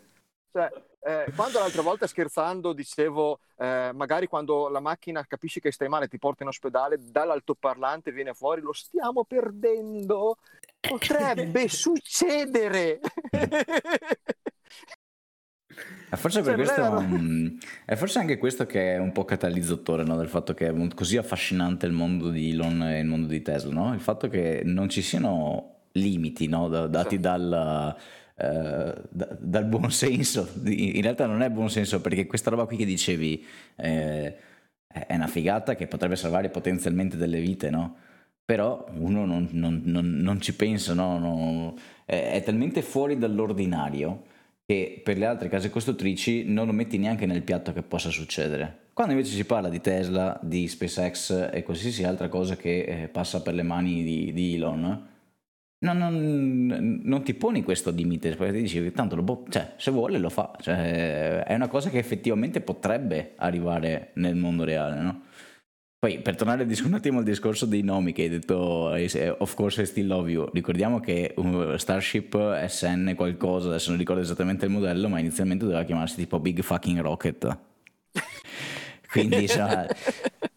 Cioè, eh, quando l'altra volta scherzando dicevo, eh, magari quando la macchina capisci che stai male, ti porta in ospedale, dall'altoparlante viene fuori, lo stiamo perdendo, potrebbe succedere. E forse Cioè, questo, è una- mm, è forse anche questo che è un po' catalizzatore no, del fatto che è così affascinante il mondo di Elon e il mondo di Tesla, no? il fatto che non ci siano limiti no, da- dati Sì. dal, eh, da- dal buon senso. In realtà non è buon senso perché questa roba qui che dicevi eh, è una figata che potrebbe salvare potenzialmente delle vite, no? Però uno non, non- non- non ci pensa, è, è talmente fuori dall'ordinario che per le altre case costruttrici non lo metti neanche nel piatto che possa succedere. Quando invece si parla di Tesla, di SpaceX e qualsiasi altra cosa che eh, passa per le mani di, di Elon, non, non- non ti poni questo limite, perché ti dici tanto può- cioè, se vuole lo fa, Cioè, è una cosa che effettivamente potrebbe arrivare nel mondo reale, no? Poi per tornare un attimo al discorso dei nomi che hai detto, eh, of course I still love you, ricordiamo che uh, Starship SN qualcosa, adesso non ricordo esattamente il modello, ma inizialmente doveva chiamarsi tipo Big Fucking Rocket. Quindi insomma,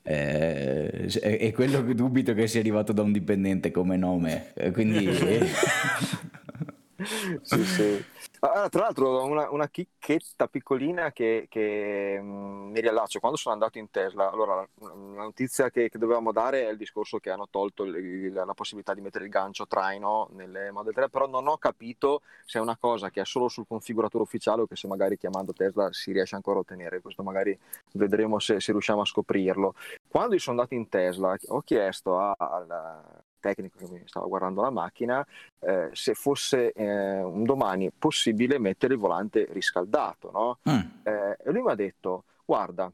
eh, è quello che dubito che sia arrivato da un dipendente come nome. Quindi... sì, sì. Ah, tra l'altro una, una, chicchetta piccolina che, che mm, mi riallaccio. Quando sono andato in Tesla allora la, notizia che, che, dovevamo dare è il discorso che hanno tolto il, la possibilità di mettere il gancio traino nelle Model 3 però non ho capito se è una cosa che è solo sul configuratore ufficiale o che se magari chiamando Tesla si riesce ancora a ottenere. Questo magari vedremo se, se riusciamo a scoprirlo. Quando sono andato in Tesla ho chiesto al tecnico che mi stava guardando la macchina eh, se fosse eh, un domani possibile mettere il volante riscaldato. No? Mm. Eh, e lui mi ha detto, guarda, mh,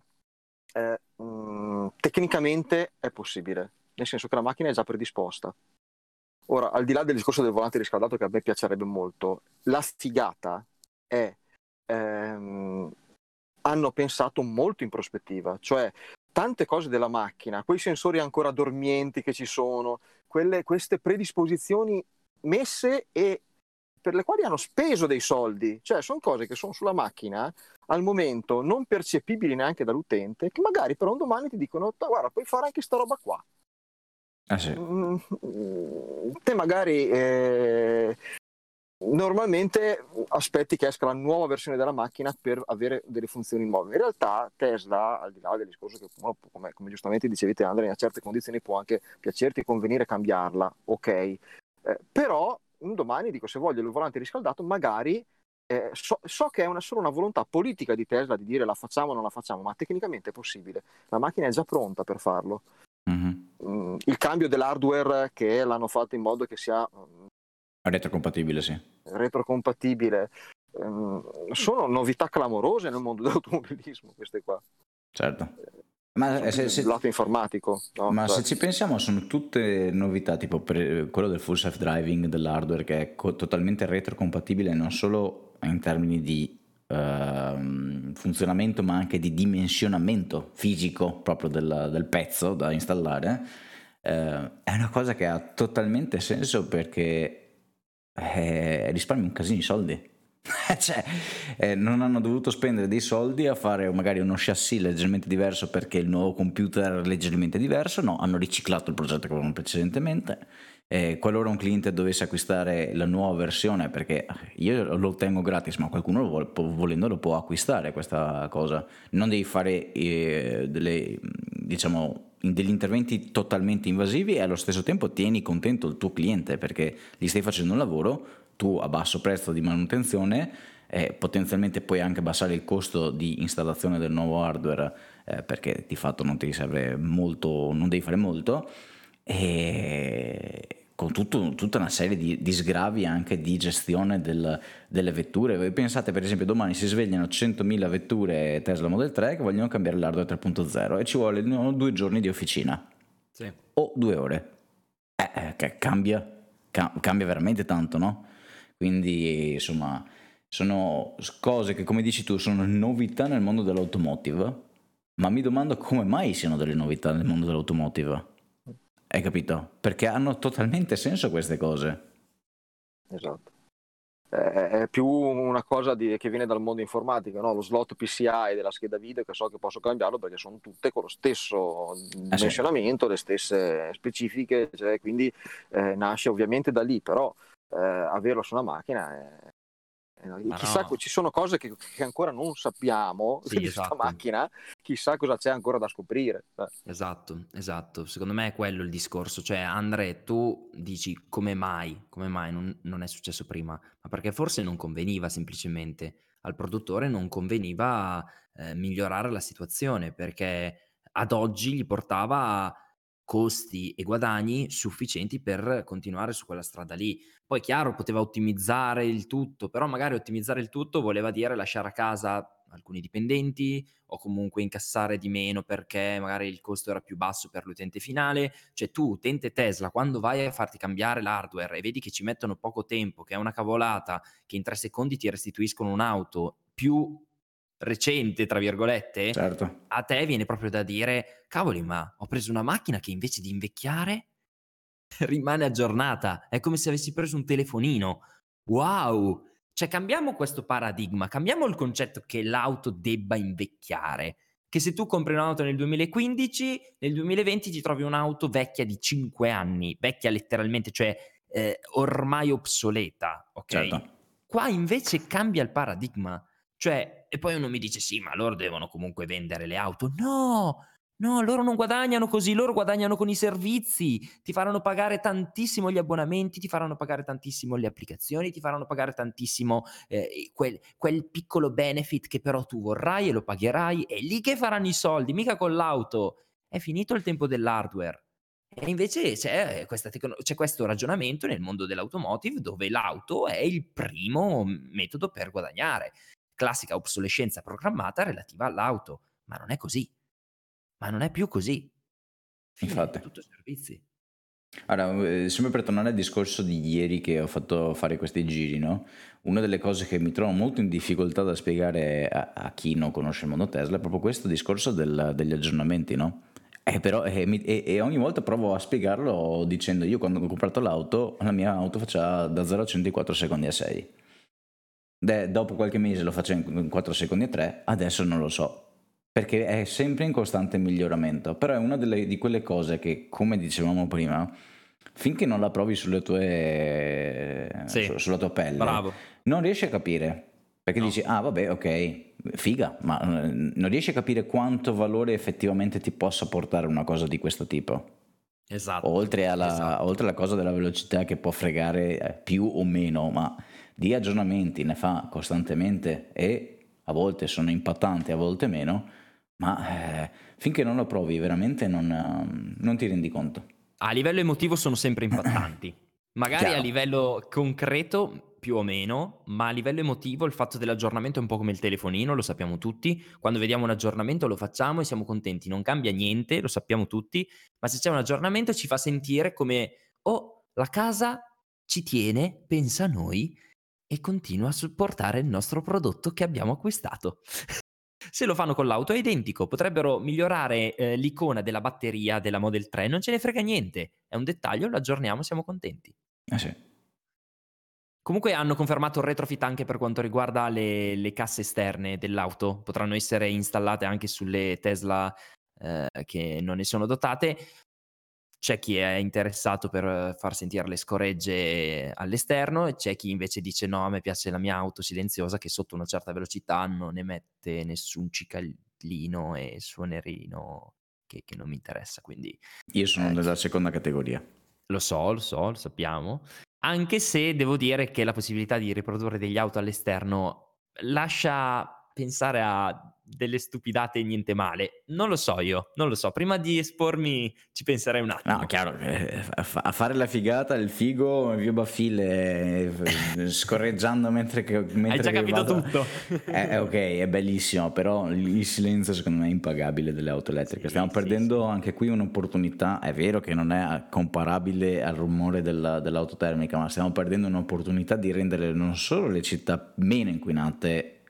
eh, mm, tecnicamente è possibile, nel senso che la macchina è già predisposta. Ora, al di là del discorso del volante riscaldato che a me piacerebbe molto, la figata è... Ehm, hanno pensato molto in prospettiva, cioè tante cose della macchina, quei sensori ancora dormienti che ci sono, quelle, queste predisposizioni messe e per le quali hanno speso dei soldi, cioè sono cose che sono sulla macchina al momento non percepibili neanche dall'utente, che magari però un domani ti dicono guarda puoi fare anche sta roba qua. Ah, sì. Mm, te magari eh, normalmente aspetti che esca la nuova versione della macchina per avere delle funzioni nuove. In realtà Tesla, al di là del discorso che come, come, giustamente dicevete Andrea, in certe condizioni può anche piacerti e convenire cambiarla, ok, eh, però un domani dico se voglio il volante riscaldato magari eh, so, so, che è una, solo una volontà politica di Tesla di dire la facciamo o non la facciamo, ma tecnicamente è possibile. La macchina è già pronta per farlo. Mm-hmm. Mm, il cambio dell'hardware che l'hanno fatto in modo che sia mm, Retrocompatibile, sì. Retrocompatibile. Um, sono novità clamorose nel mondo dell'automobilismo queste qua. Certo. Ma se, se, lato informatico. No? Ma cioè. se ci pensiamo sono tutte novità, tipo quello del full self driving dell'hardware che è co- totalmente retrocompatibile non solo in termini di uh, funzionamento ma anche di dimensionamento fisico proprio del, del pezzo da installare. Uh, è una cosa che ha totalmente senso perché eh, risparmi un casino di soldi. cioè, eh, non hanno dovuto spendere dei soldi a fare magari uno chassis leggermente diverso perché il nuovo computer è leggermente diverso, no, hanno riciclato il progetto che avevano precedentemente. Eh, qualora un cliente dovesse acquistare la nuova versione, perché io lo ottengo gratis, ma qualcuno vuole, volendo lo può acquistare questa cosa, non devi fare eh, delle, diciamo, degli interventi totalmente invasivi e allo stesso tempo tieni contento il tuo cliente perché gli stai facendo un lavoro, tu a basso prezzo di manutenzione, eh, potenzialmente puoi anche abbassare il costo di installazione del nuovo hardware eh, perché di fatto non ti serve molto, non devi fare molto. E con tutto, tutta una serie di, di, sgravi anche di gestione del, delle vetture. Voi pensate per esempio domani si svegliano 100.000 vetture Tesla Model 3 che vogliono cambiare l'hardware 3.0 e ci vogliono due giorni di officina. Sì. O due ore. Eh, eh, che cambia, cambia veramente tanto, no? Quindi insomma sono cose che come dici tu sono novità nel mondo dell'automotive, ma mi domando come mai siano delle novità nel mondo dell'automotive. Hai capito? Perché hanno totalmente senso queste cose. Esatto. È più una cosa di, che viene dal mondo informatico, no? lo slot PCI della scheda video che so che posso cambiarlo perché sono tutte con lo stesso dimensionamento, eh sì. le stesse specifiche, cioè, quindi eh, nasce ovviamente da lì, però eh, averlo su una macchina è, eh, chissà, no. ci sono cose che, che, ancora non sappiamo sì, di esatto. questa macchina, chissà cosa c'è ancora da scoprire. Eh. Esatto, esatto. Secondo me è quello il discorso. Cioè, Andre, tu dici come mai, come mai non, non è successo prima? Ma perché forse non conveniva semplicemente al produttore, non conveniva eh, migliorare la situazione perché ad oggi gli portava costi e guadagni sufficienti per continuare su quella strada lì. Poi chiaro, poteva ottimizzare il tutto, però magari ottimizzare il tutto voleva dire lasciare a casa alcuni dipendenti o comunque incassare di meno perché magari il costo era più basso per l'utente finale. Cioè tu, utente Tesla, quando vai a farti cambiare l'hardware e vedi che ci mettono poco tempo, che è una cavolata, che in tre secondi ti restituiscono un'auto più recente, tra virgolette, certo. a te viene proprio da dire, cavoli, ma ho preso una macchina che invece di invecchiare rimane aggiornata, è come se avessi preso un telefonino. Wow! Cioè cambiamo questo paradigma, cambiamo il concetto che l'auto debba invecchiare, che se tu compri un'auto nel 2015, nel 2020 ti trovi un'auto vecchia di 5 anni, vecchia letteralmente, cioè eh, ormai obsoleta, ok? Certo. Qua invece cambia il paradigma, cioè, e poi uno mi dice sì, ma loro devono comunque vendere le auto. No, No, loro non guadagnano così, loro guadagnano con i servizi, ti faranno pagare tantissimo gli abbonamenti, ti faranno pagare tantissimo le applicazioni, ti faranno pagare tantissimo eh, quel, quel, piccolo benefit che però tu vorrai e lo pagherai, è lì che faranno i soldi, mica con l'auto. È finito il tempo dell'hardware. E invece c'è, tecno- c'è questo ragionamento nel mondo dell'automotive dove l'auto è il primo metodo per guadagnare. Classica obsolescenza programmata relativa all'auto, ma non è così ma non è più così. Fine, Infatti. Tutto servizi. Allora, eh, sempre per tornare al discorso di ieri che ho fatto fare questi giri, no? Una delle cose che mi trovo molto in difficoltà da spiegare a, a chi non conosce il mondo Tesla è proprio questo discorso del, degli aggiornamenti, no? E, però, e, e, e, ogni volta provo a spiegarlo dicendo io quando ho comprato l'auto, la mia auto faceva da 0 a 104 secondi a 6. De, dopo qualche mese lo faceva in 4 secondi a 3, adesso non lo so perché è sempre in costante miglioramento, però è una delle, di quelle cose che, come dicevamo prima, finché non la provi sulle tue, sì, su, sulla tua pelle, bravo. non riesci a capire. Perché no. dici, ah vabbè, ok, figa, ma eh, non riesci a capire quanto valore effettivamente ti possa portare una cosa di questo tipo. Esatto. Oltre alla, esatto. oltre alla cosa della velocità che può fregare eh, più o meno, ma di aggiornamenti ne fa costantemente e a volte sono impattanti, a volte meno ma eh, finché non lo provi veramente non, ehm, non, ti rendi conto. A livello emotivo sono sempre impattanti, magari Chiaro. a livello concreto più o meno, ma a livello emotivo il fatto dell'aggiornamento è un po' come il telefonino, lo sappiamo tutti, quando vediamo un aggiornamento lo facciamo e siamo contenti, non cambia niente, lo sappiamo tutti, ma se c'è un aggiornamento ci fa sentire come, oh, la casa ci tiene, pensa a noi e continua a supportare il nostro prodotto che abbiamo acquistato. Se lo fanno con l'auto è identico, potrebbero migliorare eh, l'icona della batteria della Model 3, non ce ne frega niente, è un dettaglio, lo aggiorniamo, siamo contenti. Eh sì. Comunque hanno confermato il retrofit anche per quanto riguarda le, le casse esterne dell'auto, potranno essere installate anche sulle Tesla eh, che non ne sono dotate c'è chi è interessato per far sentire le scoregge all'esterno e c'è chi invece dice no, a me piace la mia auto silenziosa che sotto una certa velocità non emette nessun cicallino e suonerino che, che non mi interessa. Quindi, Io sono eh, della seconda categoria. Lo so, lo so, lo sappiamo. Anche se devo dire che la possibilità di riprodurre degli auto all'esterno lascia pensare a delle stupidate e niente male. Non lo so io, non lo so. Prima di espormi ci penserei un attimo. No, chiaro, eh, a fare la figata, il figo, via baffile, eh, scorreggiando mentre che... Mentre Hai già capito vado. tutto. È, è, ok, è bellissimo, però il silenzio secondo me è impagabile delle auto elettriche. Sì, Stiamo sì, perdendo sì. anche qui un'opportunità, è vero che non è comparabile al rumore della, dell'auto termica, ma stiamo perdendo un'opportunità di rendere non solo le città meno inquinate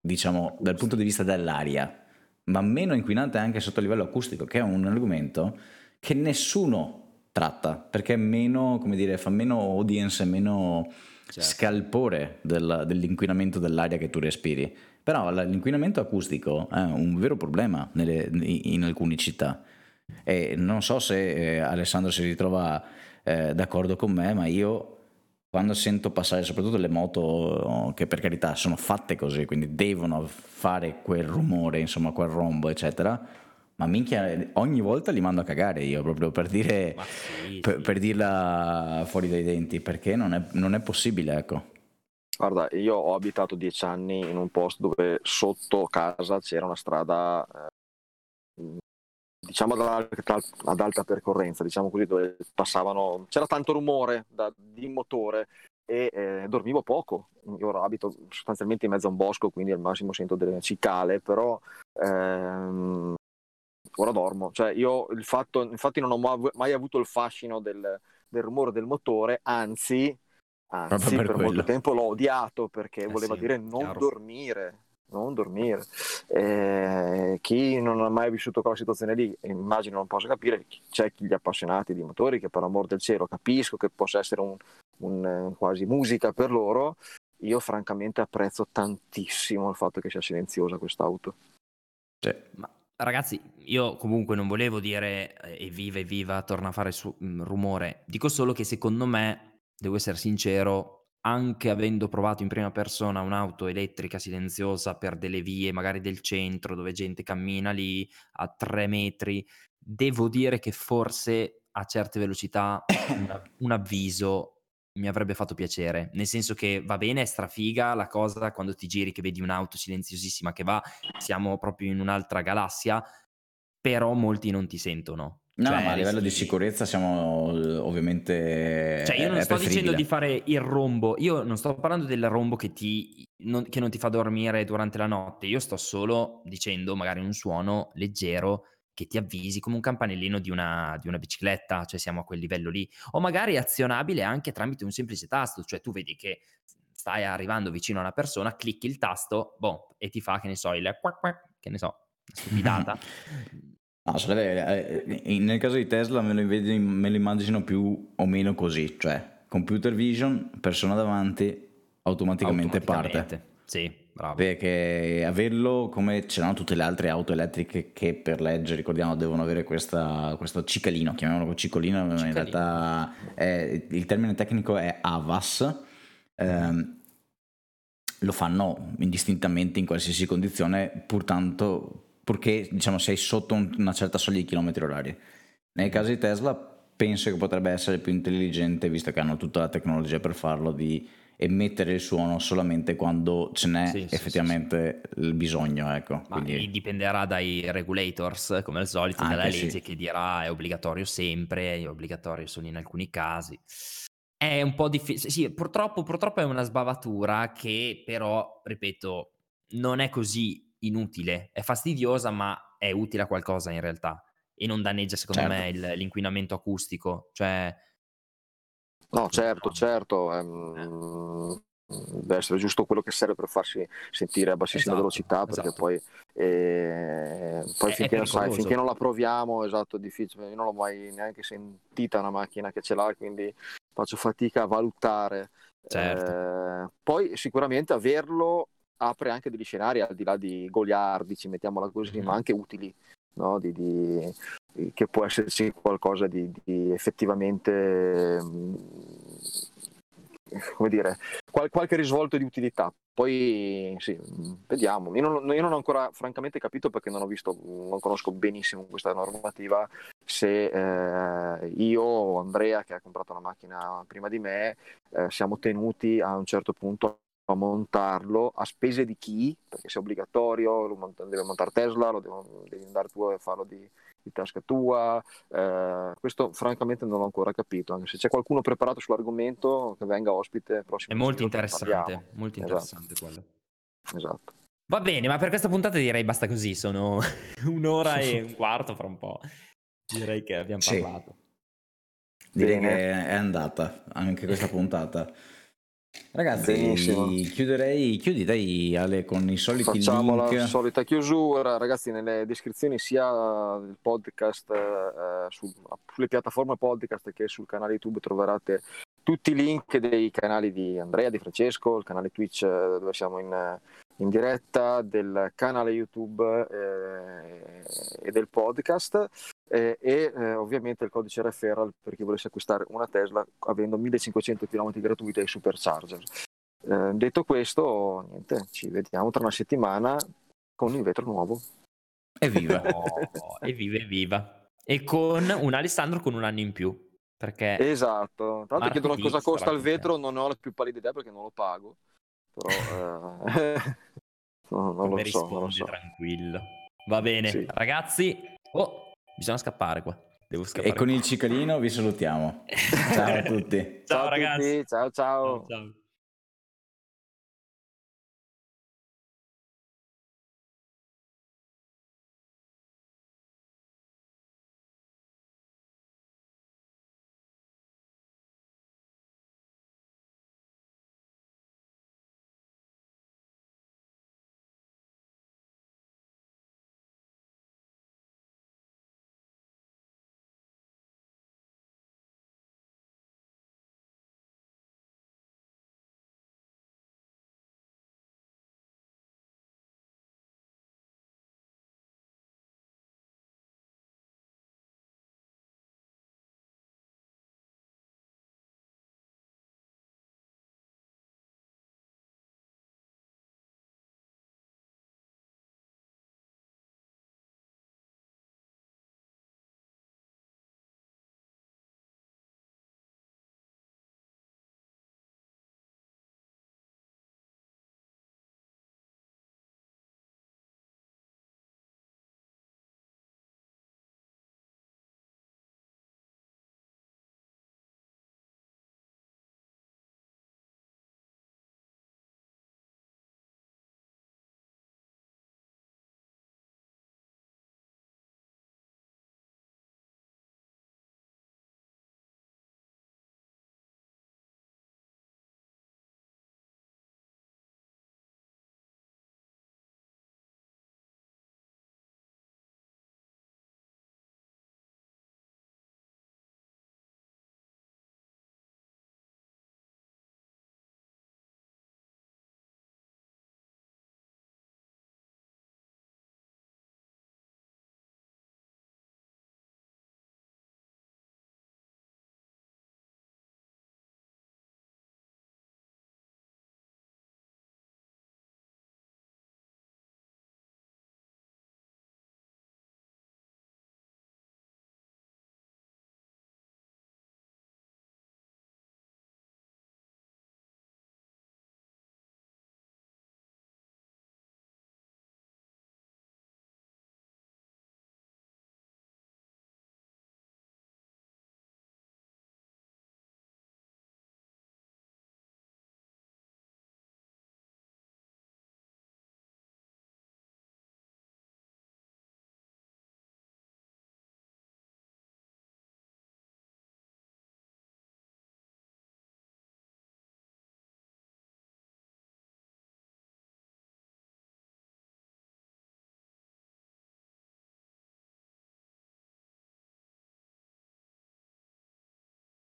diciamo, dal punto di vista dell'aria, ma meno inquinante anche sotto il livello acustico, che è un argomento che nessuno tratta, perché è meno, come dire, fa meno audience, meno certo. scalpore del, dell'inquinamento dell'aria che tu respiri. Però l'inquinamento acustico è un vero problema nelle, in alcune città. E non so se eh, Alessandro si ritrova eh, d'accordo con me, ma io quando sento passare soprattutto le moto che per carità sono fatte così, quindi devono fare quel rumore, insomma quel rombo, eccetera, ma minchia, ogni volta li mando a cagare io proprio per dire sì, per, sì. per, dirla fuori dai denti, perché non è, non è possibile, ecco. Guarda, io ho abitato dieci anni in un posto dove sotto casa c'era una strada eh, diciamo ad alta, ad alta, percorrenza, diciamo così, dove passavano, c'era tanto rumore da, di motore e eh, dormivo poco. Io ora abito sostanzialmente in mezzo a un bosco, quindi al massimo sento delle cicale, però ehm, ora dormo. Cioè, io il fatto, infatti non ho mai avuto il fascino del, del rumore del motore, anzi, anzi per, per molto tempo l'ho odiato perché eh voleva sì, dire non chiaro. dormire non dormire. Eh, chi non ha mai vissuto quella situazione lì, immagino non possa capire, c'è chi gli appassionati di motori che per amor del cielo capisco che possa essere un, un, eh, quasi musica per loro, io francamente apprezzo tantissimo il fatto che sia silenziosa quest'auto. Sì. Ma ragazzi, io comunque non volevo dire eh, evviva, evviva, torna a fare su- mm, rumore. Dico solo che secondo me, devo essere sincero, anche avendo provato in prima persona un'auto elettrica silenziosa per delle vie magari del centro dove gente cammina lì a tre metri, devo dire che forse a certe velocità un, un avviso mi avrebbe fatto piacere, nel senso che va bene, è strafiga la cosa quando ti giri che vedi un'auto silenziosissima che va, siamo proprio in un'altra galassia, però molti non ti sentono. No, cioè, ma a livello di sicurezza siamo ovviamente. Cioè, io non sto dicendo di fare il rombo, io non sto parlando del rombo che, ti, non, che non ti fa dormire durante la notte, io sto solo dicendo magari un suono leggero che ti avvisi come un campanellino di una, di una bicicletta, cioè siamo a quel livello lì, o magari azionabile anche tramite un semplice tasto, cioè tu vedi che stai arrivando vicino a una persona, clicchi il tasto, boh, e ti fa, che ne so, il quack quack, che ne so, stupidata. No, sarebbe, eh, nel caso di Tesla me lo, me lo immagino più o meno così, cioè computer vision, persona davanti, automaticamente, automaticamente. parte. Sì, bravo. Perché averlo come ce l'hanno tutte le altre auto elettriche che per legge, ricordiamo, devono avere questa, questo cicalino, chiamiamolo cicolino, cicalino. in realtà è, il termine tecnico è AVAS. Ehm, lo fanno indistintamente in qualsiasi condizione, pur tanto purché diciamo, sei sotto un, una certa soglia di chilometri orari. Nel caso di Tesla penso che potrebbe essere più intelligente, visto che hanno tutta la tecnologia per farlo, di emettere il suono solamente quando ce n'è sì, effettivamente sì, sì. il bisogno. Ecco. Ma Quindi... dipenderà dai regulators, come al solito, dalla legge che dirà è obbligatorio sempre, è obbligatorio solo in alcuni casi. È un po' difficile, sì, purtroppo, purtroppo è una sbavatura che però, ripeto, non è così inutile, è fastidiosa, ma è utile a qualcosa in realtà e non danneggia secondo certo. me il, l'inquinamento acustico. Cioè... No, certo, certo. Ehm, deve essere giusto quello che serve per farsi sentire a bassissima esatto, velocità perché esatto. poi, eh, poi finché, non sai, finché, non la proviamo esatto è difficile io non l'ho mai neanche sentita una macchina che ce l'ha quindi faccio fatica a valutare certo. eh, poi sicuramente averlo apre anche degli scenari al di là di goliardici, mettiamola così, mm-hmm. ma anche utili, no? di, di, che può esserci qualcosa di, di effettivamente, mm, come dire, qual, qualche risvolto di utilità. Poi sì, vediamo. Io non, io non, ho ancora francamente capito perché non ho visto, non conosco benissimo questa normativa, se eh, io o Andrea che ha comprato una macchina prima di me eh, siamo tenuti a un certo punto a montarlo a spese di chi, perché se è obbligatorio, lo mont- deve montare Tesla, lo devo, devi andare tu a farlo di, di tasca tua. Eh, questo francamente non l'ho ancora capito, anche se c'è qualcuno preparato sull'argomento che venga ospite prossimo. È molto interessante, molto esatto. interessante esatto. quello. Esatto. Va bene, ma per questa puntata direi basta così, sono un'ora e un quarto fra un po'. Direi che abbiamo sì. parlato. Direi Bene. che è andata anche questa puntata. Ragazzi, Benissimo. chiuderei, chiudi dai Ale con i soliti Facciamo link. la solita chiusura, ragazzi, nelle descrizioni sia del podcast eh, su, sulle piattaforme podcast che sul canale YouTube troverete tutti i link dei canali di Andrea, di Francesco, il canale Twitch eh, dove siamo in, in diretta, del canale YouTube eh, e del podcast eh, e eh, ovviamente il codice referral per chi volesse acquistare una Tesla avendo 1500 km gratuiti ai supercharger. Eh, detto questo, niente, ci vediamo tra una settimana con il vetro nuovo. Evviva! oh, evviva, evviva! E con un Alessandro con un anno in più. Perché esatto, tra l'altro chiedono cosa costa il vetro, non ho la più pallida idea perché non lo pago. Però eh... no, non, lo so, non lo so. tranquillo. Va bene, sì. ragazzi. Oh, Bisogna scappare qua. Devo scappare. E con qua. il cicalino vi salutiamo. ciao a tutti. ciao, ciao ragazzi. Tutti. ciao. ciao. ciao, ciao.